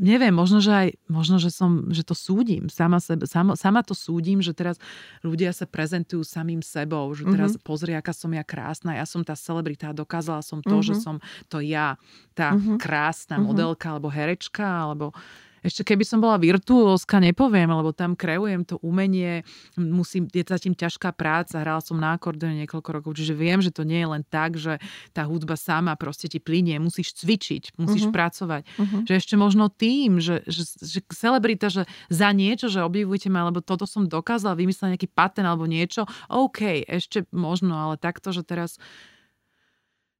neviem, možno, že aj, možno, že som, že to súdim, sama, sebe, sama, sama to súdim, že teraz ľudia sa prezentujú samým sebou, že teraz mm-hmm. pozri, aká som ja krásna, ja som tá celebrita, dokázala som to, mm-hmm. že som to ja, tá mm-hmm. krásna mm-hmm. modelka alebo herečka, alebo ešte keby som bola virtuózka, nepoviem, lebo tam kreujem to umenie, musím, je zatím ťažká práca, hrala som na akordeone niekoľko rokov, čiže viem, že to nie je len tak, že tá hudba sama proste ti plinie, musíš cvičiť, musíš uh-huh. pracovať. Uh-huh. Že ešte možno tým, že, že, že celebrita, že za niečo, že objavujte ma, alebo toto som dokázala vymyslieť nejaký patent alebo niečo, OK, ešte možno, ale takto, že teraz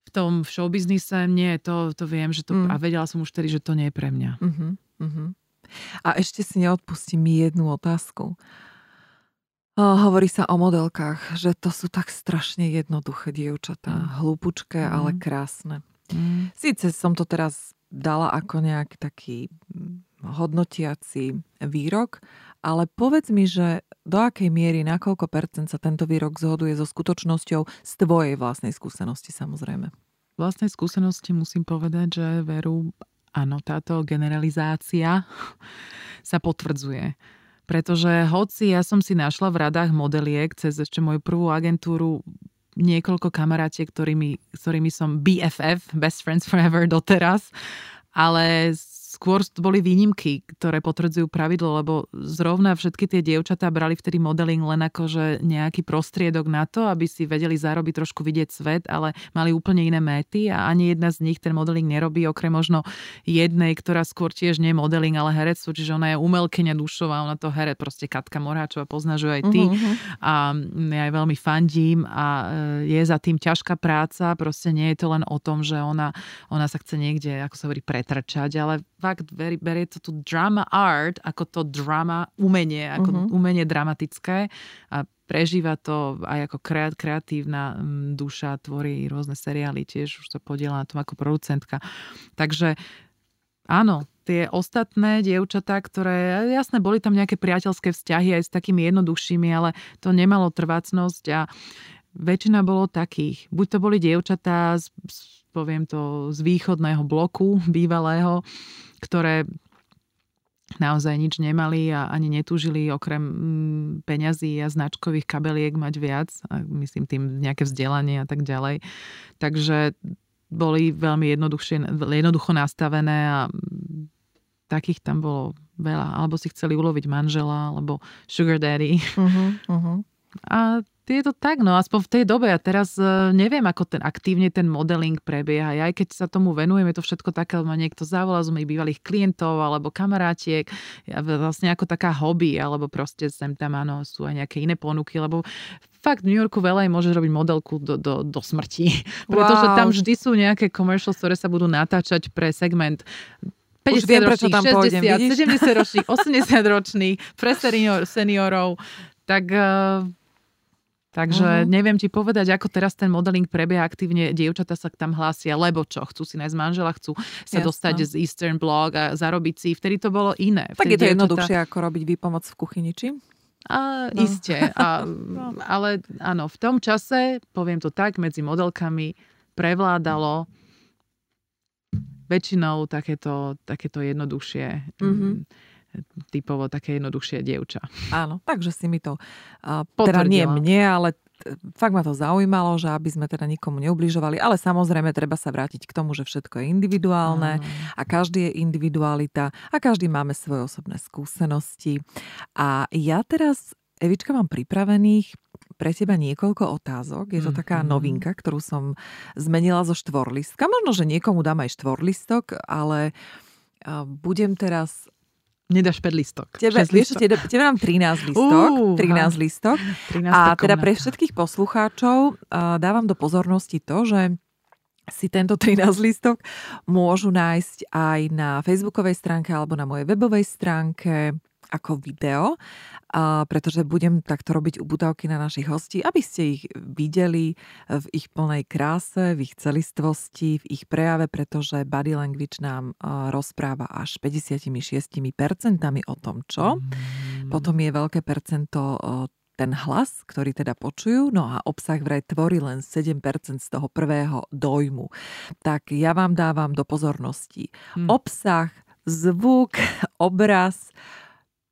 v tom showbiznise, nie, to, to viem, že to, mm. a vedela som už tedy, že to nie je pre mňa. Uh-huh. Uh-huh. A ešte si neodpustím jednu otázku. O, hovorí sa o modelkách, že to sú tak strašne jednoduché dievčatá. Mm. Hlúpučké, mm. ale krásne. Mm. Sice som to teraz dala ako nejaký taký hodnotiaci výrok, ale povedz mi, že do akej miery, na koľko percent sa tento výrok zhoduje so skutočnosťou z tvojej vlastnej skúsenosti samozrejme? Vlastnej skúsenosti musím povedať, že veru áno, táto generalizácia sa potvrdzuje. Pretože hoci ja som si našla v radách modeliek cez ešte moju prvú agentúru niekoľko kamarátiek, ktorými, ktorými som BFF, Best Friends Forever doteraz, ale skôr boli výnimky, ktoré potvrdzujú pravidlo, lebo zrovna všetky tie dievčatá brali vtedy modeling len ako že nejaký prostriedok na to, aby si vedeli zarobiť trošku vidieť svet, ale mali úplne iné méty a ani jedna z nich ten modeling nerobí, okrem možno jednej, ktorá skôr tiež nie modeling, ale herectvo, čiže ona je umelkyňa dušová, ona to here proste Katka Moráčová, poznáš aj ty uh-huh. a ja aj veľmi fandím a e, je za tým ťažká práca, proste nie je to len o tom, že ona, ona sa chce niekde, ako sa hovorí, pretrčať, ale fakt berie, berie to tu drama art ako to drama umenie, ako uh-huh. umenie dramatické a prežíva to aj ako kreatívna mm, duša, tvorí rôzne seriály, tiež už sa podiela na tom ako producentka. Takže áno, tie ostatné dievčatá, ktoré, jasné, boli tam nejaké priateľské vzťahy aj s takými jednoduchšími, ale to nemalo trvácnosť a väčšina bolo takých. Buď to boli dievčatá z, poviem to, z východného bloku bývalého, ktoré naozaj nič nemali a ani netúžili okrem mm, peňazí a značkových kabeliek mať viac, a myslím tým nejaké vzdelanie a tak ďalej. Takže boli veľmi jednoducho nastavené a takých tam bolo veľa. Alebo si chceli uloviť manžela, alebo sugar daddy. Uh-huh, uh-huh. A je to tak, no aspoň v tej dobe. Ja teraz uh, neviem, ako ten aktívne ten modeling prebieha. Ja aj keď sa tomu venujem, je to všetko také, ma niekto zavolá z mojich bývalých klientov alebo kamarátiek. Ja vlastne ako taká hobby, alebo proste sem tam, áno, sú aj nejaké iné ponuky, lebo fakt v New Yorku veľa môže robiť modelku do, do, do smrti. Pretože wow. tam vždy sú nejaké commercials, ktoré sa budú natáčať pre segment 50 viem, ročných, tam 60, pôjdem, 70 ročných, 80 ročných, pre senior, seniorov. Tak uh, Takže uh-huh. neviem ti povedať, ako teraz ten modeling prebieha aktívne. Dievčata sa tam hlásia, lebo čo? Chcú si nájsť manžela, chcú sa Jasne. dostať z Eastern Blog a zarobiť si. Vtedy to bolo iné. Tak Vtedy je to dievčata... jednoduchšie, ako robiť výpomoc v kuchyni, či? A, no. Isté. A, no. Ale áno, v tom čase, poviem to tak, medzi modelkami prevládalo väčšinou takéto, takéto jednoduchšie mm-hmm typovo také jednoduchšie dievča. Áno, takže si mi to, uh, teda nie mne, ale fakt ma to zaujímalo, že aby sme teda nikomu neubližovali, ale samozrejme treba sa vrátiť k tomu, že všetko je individuálne a každý je individualita a každý máme svoje osobné skúsenosti. A ja teraz, Evička, mám pripravených pre teba niekoľko otázok. Je to taká novinka, ktorú som zmenila zo štvorlistka. Možno, že niekomu dám aj štvorlistok, ale budem teraz Nedáš 5 listok. Tebe, vieš, tebe, tebe mám 13 listok. Uh, 13 listok. 13 a teda pre všetkých poslucháčov uh, dávam do pozornosti to, že si tento 13 listok môžu nájsť aj na facebookovej stránke alebo na mojej webovej stránke ako video, a pretože budem takto robiť ubudávky na našich hostí, aby ste ich videli v ich plnej kráse, v ich celistvosti, v ich prejave, pretože body language nám rozpráva až 56% o tom, čo. Mm. Potom je veľké percento ten hlas, ktorý teda počujú, no a obsah vraj tvorí len 7% z toho prvého dojmu. Tak ja vám dávam do pozornosti hmm. obsah, zvuk, obraz,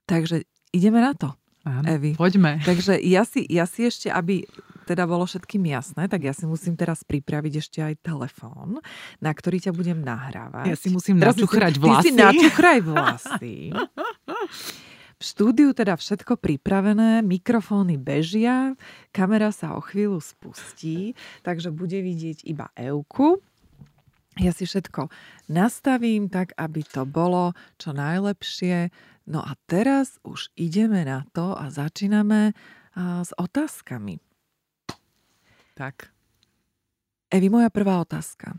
Takže ideme na to. Áno, Evi. Poďme. Takže ja si, ja si ešte, aby teda bolo všetkým jasné, tak ja si musím teraz pripraviť ešte aj telefón, na ktorý ťa budem nahrávať. Ja si musím načuchrať vlasy. Ty si načuchraj vlasy. V štúdiu teda všetko pripravené, mikrofóny bežia, kamera sa o chvíľu spustí, takže bude vidieť iba Euku. Ja si všetko nastavím tak, aby to bolo čo najlepšie No a teraz už ideme na to a začíname s otázkami. Tak. Evi, moja prvá otázka.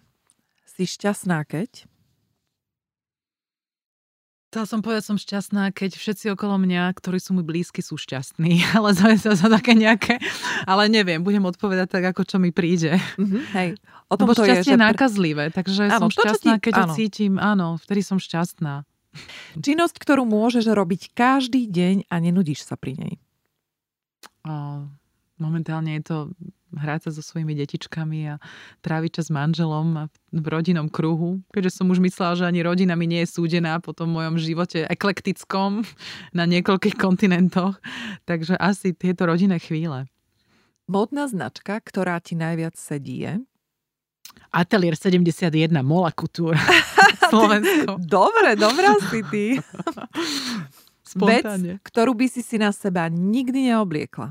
Si šťastná, keď? Chcela som povedať, som šťastná, keď všetci okolo mňa, ktorí sú mi blízki, sú šťastní. Ale to za také nejaké... Ale neviem, budem odpovedať tak, ako čo mi príde. Mm-hmm, hej. O tom Lebo to šťastie je, že... nákazlivé, takže áno, som šťastná, ti... keď áno. ho cítim. Áno, vtedy som šťastná. Činnosť, ktorú môžeš robiť každý deň a nenudíš sa pri nej. Momentálne je to hrať sa so svojimi detičkami a tráviť čas s manželom v rodinnom kruhu, keďže som už myslela, že ani rodina mi nie je súdená po tom mojom živote eklektickom na niekoľkých kontinentoch. Takže asi tieto rodinné chvíle. Modná značka, ktorá ti najviac sedí je? Atelier 71, Mola Couture. Slovensko. Dobre, dobrá si ty. Vec, ktorú by si si na seba nikdy neobliekla.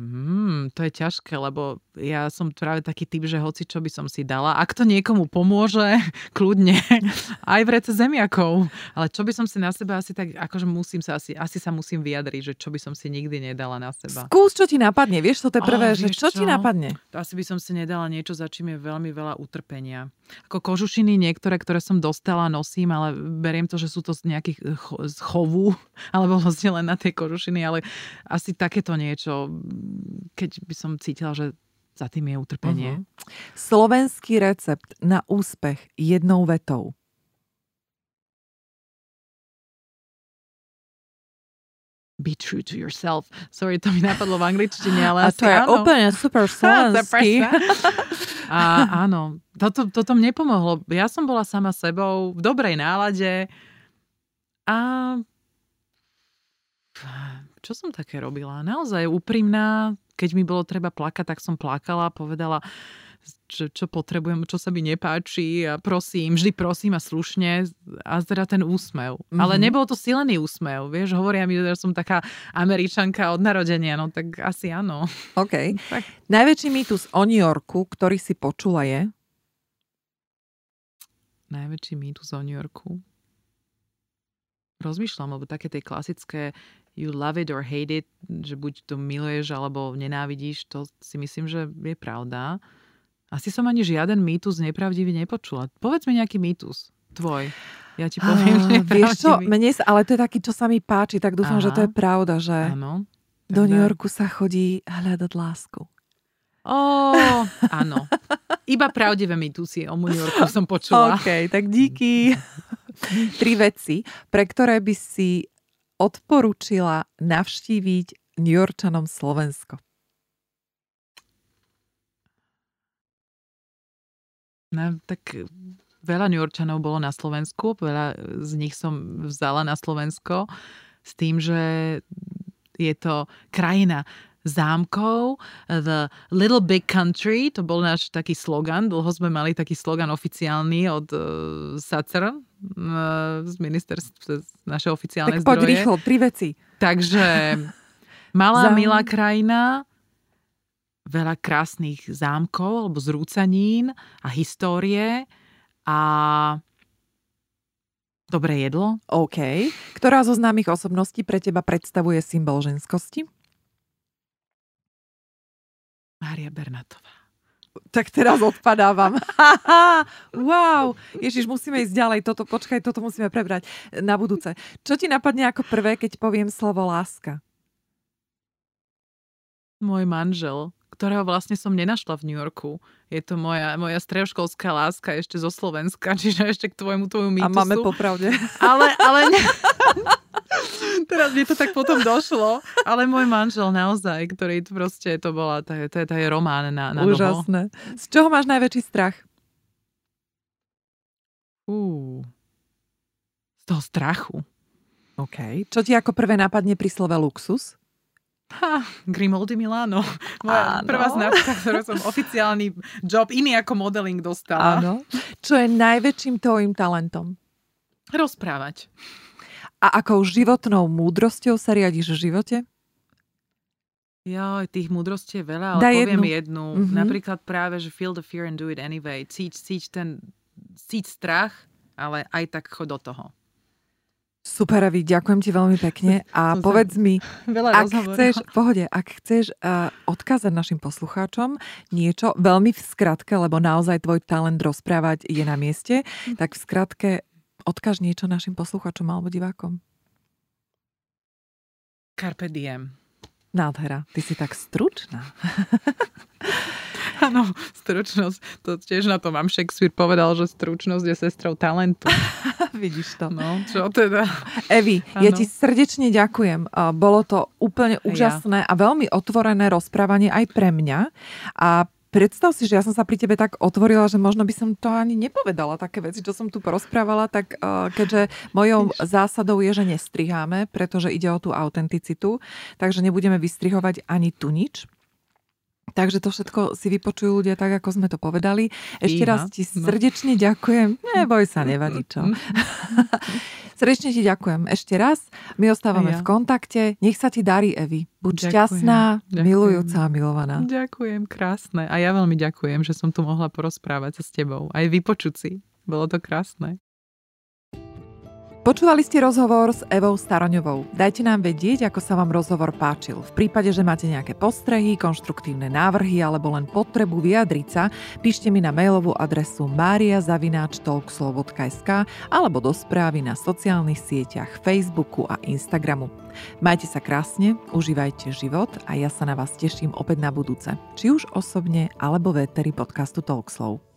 Mm, to je ťažké, lebo ja som práve taký typ, že hoci čo by som si dala, ak to niekomu pomôže, kľudne, aj v rece zemiakov. Ale čo by som si na seba asi tak, akože musím sa asi, asi sa musím vyjadriť, že čo by som si nikdy nedala na seba. Skús, čo ti napadne, vieš, to je prvé, oh, že čo, čo ti napadne? To asi by som si nedala niečo, za čím je veľmi veľa utrpenia. Ako kožušiny niektoré, ktoré som dostala, nosím, ale beriem to, že sú to z nejakých z chovu, alebo vlastne len na tej kožušiny, ale asi takéto niečo, keď by som cítila, že za tým je utrpenie. Uh-huh. Slovenský recept na úspech jednou vetou. Be true to yourself. Sorry, to mi napadlo v angličtine, ale A to je áno. úplne super slovenský. A áno, toto, toto mne pomohlo. Ja som bola sama sebou, v dobrej nálade a čo som také robila? Naozaj úprimná, keď mi bolo treba plakať, tak som plakala, povedala čo, čo potrebujem, čo sa mi nepáči a prosím, vždy prosím a slušne a teda ten úsmev. Mm-hmm. Ale nebol to silený úsmev, vieš, hovoria mi, že som taká američanka od narodenia, no tak asi áno. OK. tak. Najväčší mýtus o New Yorku, ktorý si počula je? Najväčší mýtus o New Yorku? Rozmýšľam, lebo také tie klasické you love it or hate it, že buď to miluješ alebo nenávidíš, to si myslím, že je pravda. Asi som ani žiaden mýtus nepravdivý nepočula. Povedz mi nejaký mýtus. Tvoj. Ja ti poviem, uh, že Vieš čo, mne sa, ale to je taký, čo sa mi páči, tak dúfam, Aha. že to je pravda, že ano, do New Yorku sa chodí hľadať lásku. Ó, áno. Iba pravdivé mýtusy o New Yorku som počula. OK, tak díky. Tri veci, pre ktoré by si odporúčila navštíviť New Yorkčanom Slovensko? No, tak veľa New Yorkčanov bolo na Slovensku, veľa z nich som vzala na Slovensko s tým, že je to krajina zámkov, The Little Big Country, to bol náš taký slogan, dlho sme mali taký slogan oficiálny od uh, SACR, uh, z ministerstva, z naše oficiálne tak poď zdroje. rýchlo, tri veci. Takže malá, Zám... milá krajina, veľa krásnych zámkov alebo zrúcanín a histórie a dobré jedlo. OK. Ktorá zo známych osobností pre teba predstavuje symbol ženskosti? Mária Bernatová. Tak teraz odpadávam. wow! Ježiš, musíme ísť ďalej. Toto, počkaj, toto musíme prebrať na budúce. Čo ti napadne ako prvé, keď poviem slovo láska? Môj manžel, ktorého vlastne som nenašla v New Yorku. Je to moja, moja stredoškolská láska ešte zo Slovenska, čiže ešte k tvojmu, tvojmu mýtusu. A máme popravde. Ale, ale ne... Teraz mi to tak potom došlo, ale môj manžel naozaj, ktorý to proste, to bola, to je, to je, to je román na, na Úžasné. Noho. Z čoho máš najväčší strach? Uh, z toho strachu. OK. Čo ti ako prvé napadne pri slove luxus? Ha, Grimaldi Milano. Moja Áno. prvá značka, ktorú som oficiálny job, iný ako modeling dostala. Áno. Čo je najväčším tvojim talentom? Rozprávať. A akou životnou múdrosťou sa riadiš v živote? Jo, tých múdrostí je veľa, ale Daj poviem jednu. jednu. Mm-hmm. Napríklad práve, že feel the fear and do it anyway. Cíť, cíť ten, cíť strach, ale aj tak chod do toho. Super, Avi, ďakujem ti veľmi pekne a to povedz mi, veľa ak chceš, pohode, ak chceš uh, odkázať našim poslucháčom niečo veľmi v skratke, lebo naozaj tvoj talent rozprávať je na mieste, tak v skratke odkáž niečo našim poslucháčom alebo divákom. Carpe diem. Nádhera, ty si tak stručná. Áno, stručnosť. To tiež na to mám Shakespeare povedal, že stručnosť je sestrou talentu. Vidíš to. No, čo teda? Evi, ano. ja ti srdečne ďakujem. Bolo to úplne úžasné ja. a veľmi otvorené rozprávanie aj pre mňa. A Predstav si, že ja som sa pri tebe tak otvorila, že možno by som to ani nepovedala, také veci, čo som tu porozprávala, tak uh, keďže mojou zásadou je, že nestriháme, pretože ide o tú autenticitu, takže nebudeme vystrihovať ani tu nič. Takže to všetko si vypočujú ľudia tak, ako sme to povedali. Ešte Iha, raz ti srdečne no. ďakujem. Neboj sa, nevadí čo. srdečne ti ďakujem ešte raz. My ostávame ja. v kontakte. Nech sa ti darí, Evi. Buď ďakujem, šťastná, ďakujem. milujúca a milovaná. Ďakujem, krásne. A ja veľmi ďakujem, že som tu mohla porozprávať sa s tebou. Aj vypočuť si. Bolo to krásne. Počúvali ste rozhovor s Evou Staroňovou. Dajte nám vedieť, ako sa vám rozhovor páčil. V prípade, že máte nejaké postrehy, konštruktívne návrhy alebo len potrebu vyjadriť sa, píšte mi na mailovú adresu mariazavináčtalkslow.sk alebo do správy na sociálnych sieťach Facebooku a Instagramu. Majte sa krásne, užívajte život a ja sa na vás teším opäť na budúce. Či už osobne alebo v podcastu Talkslow.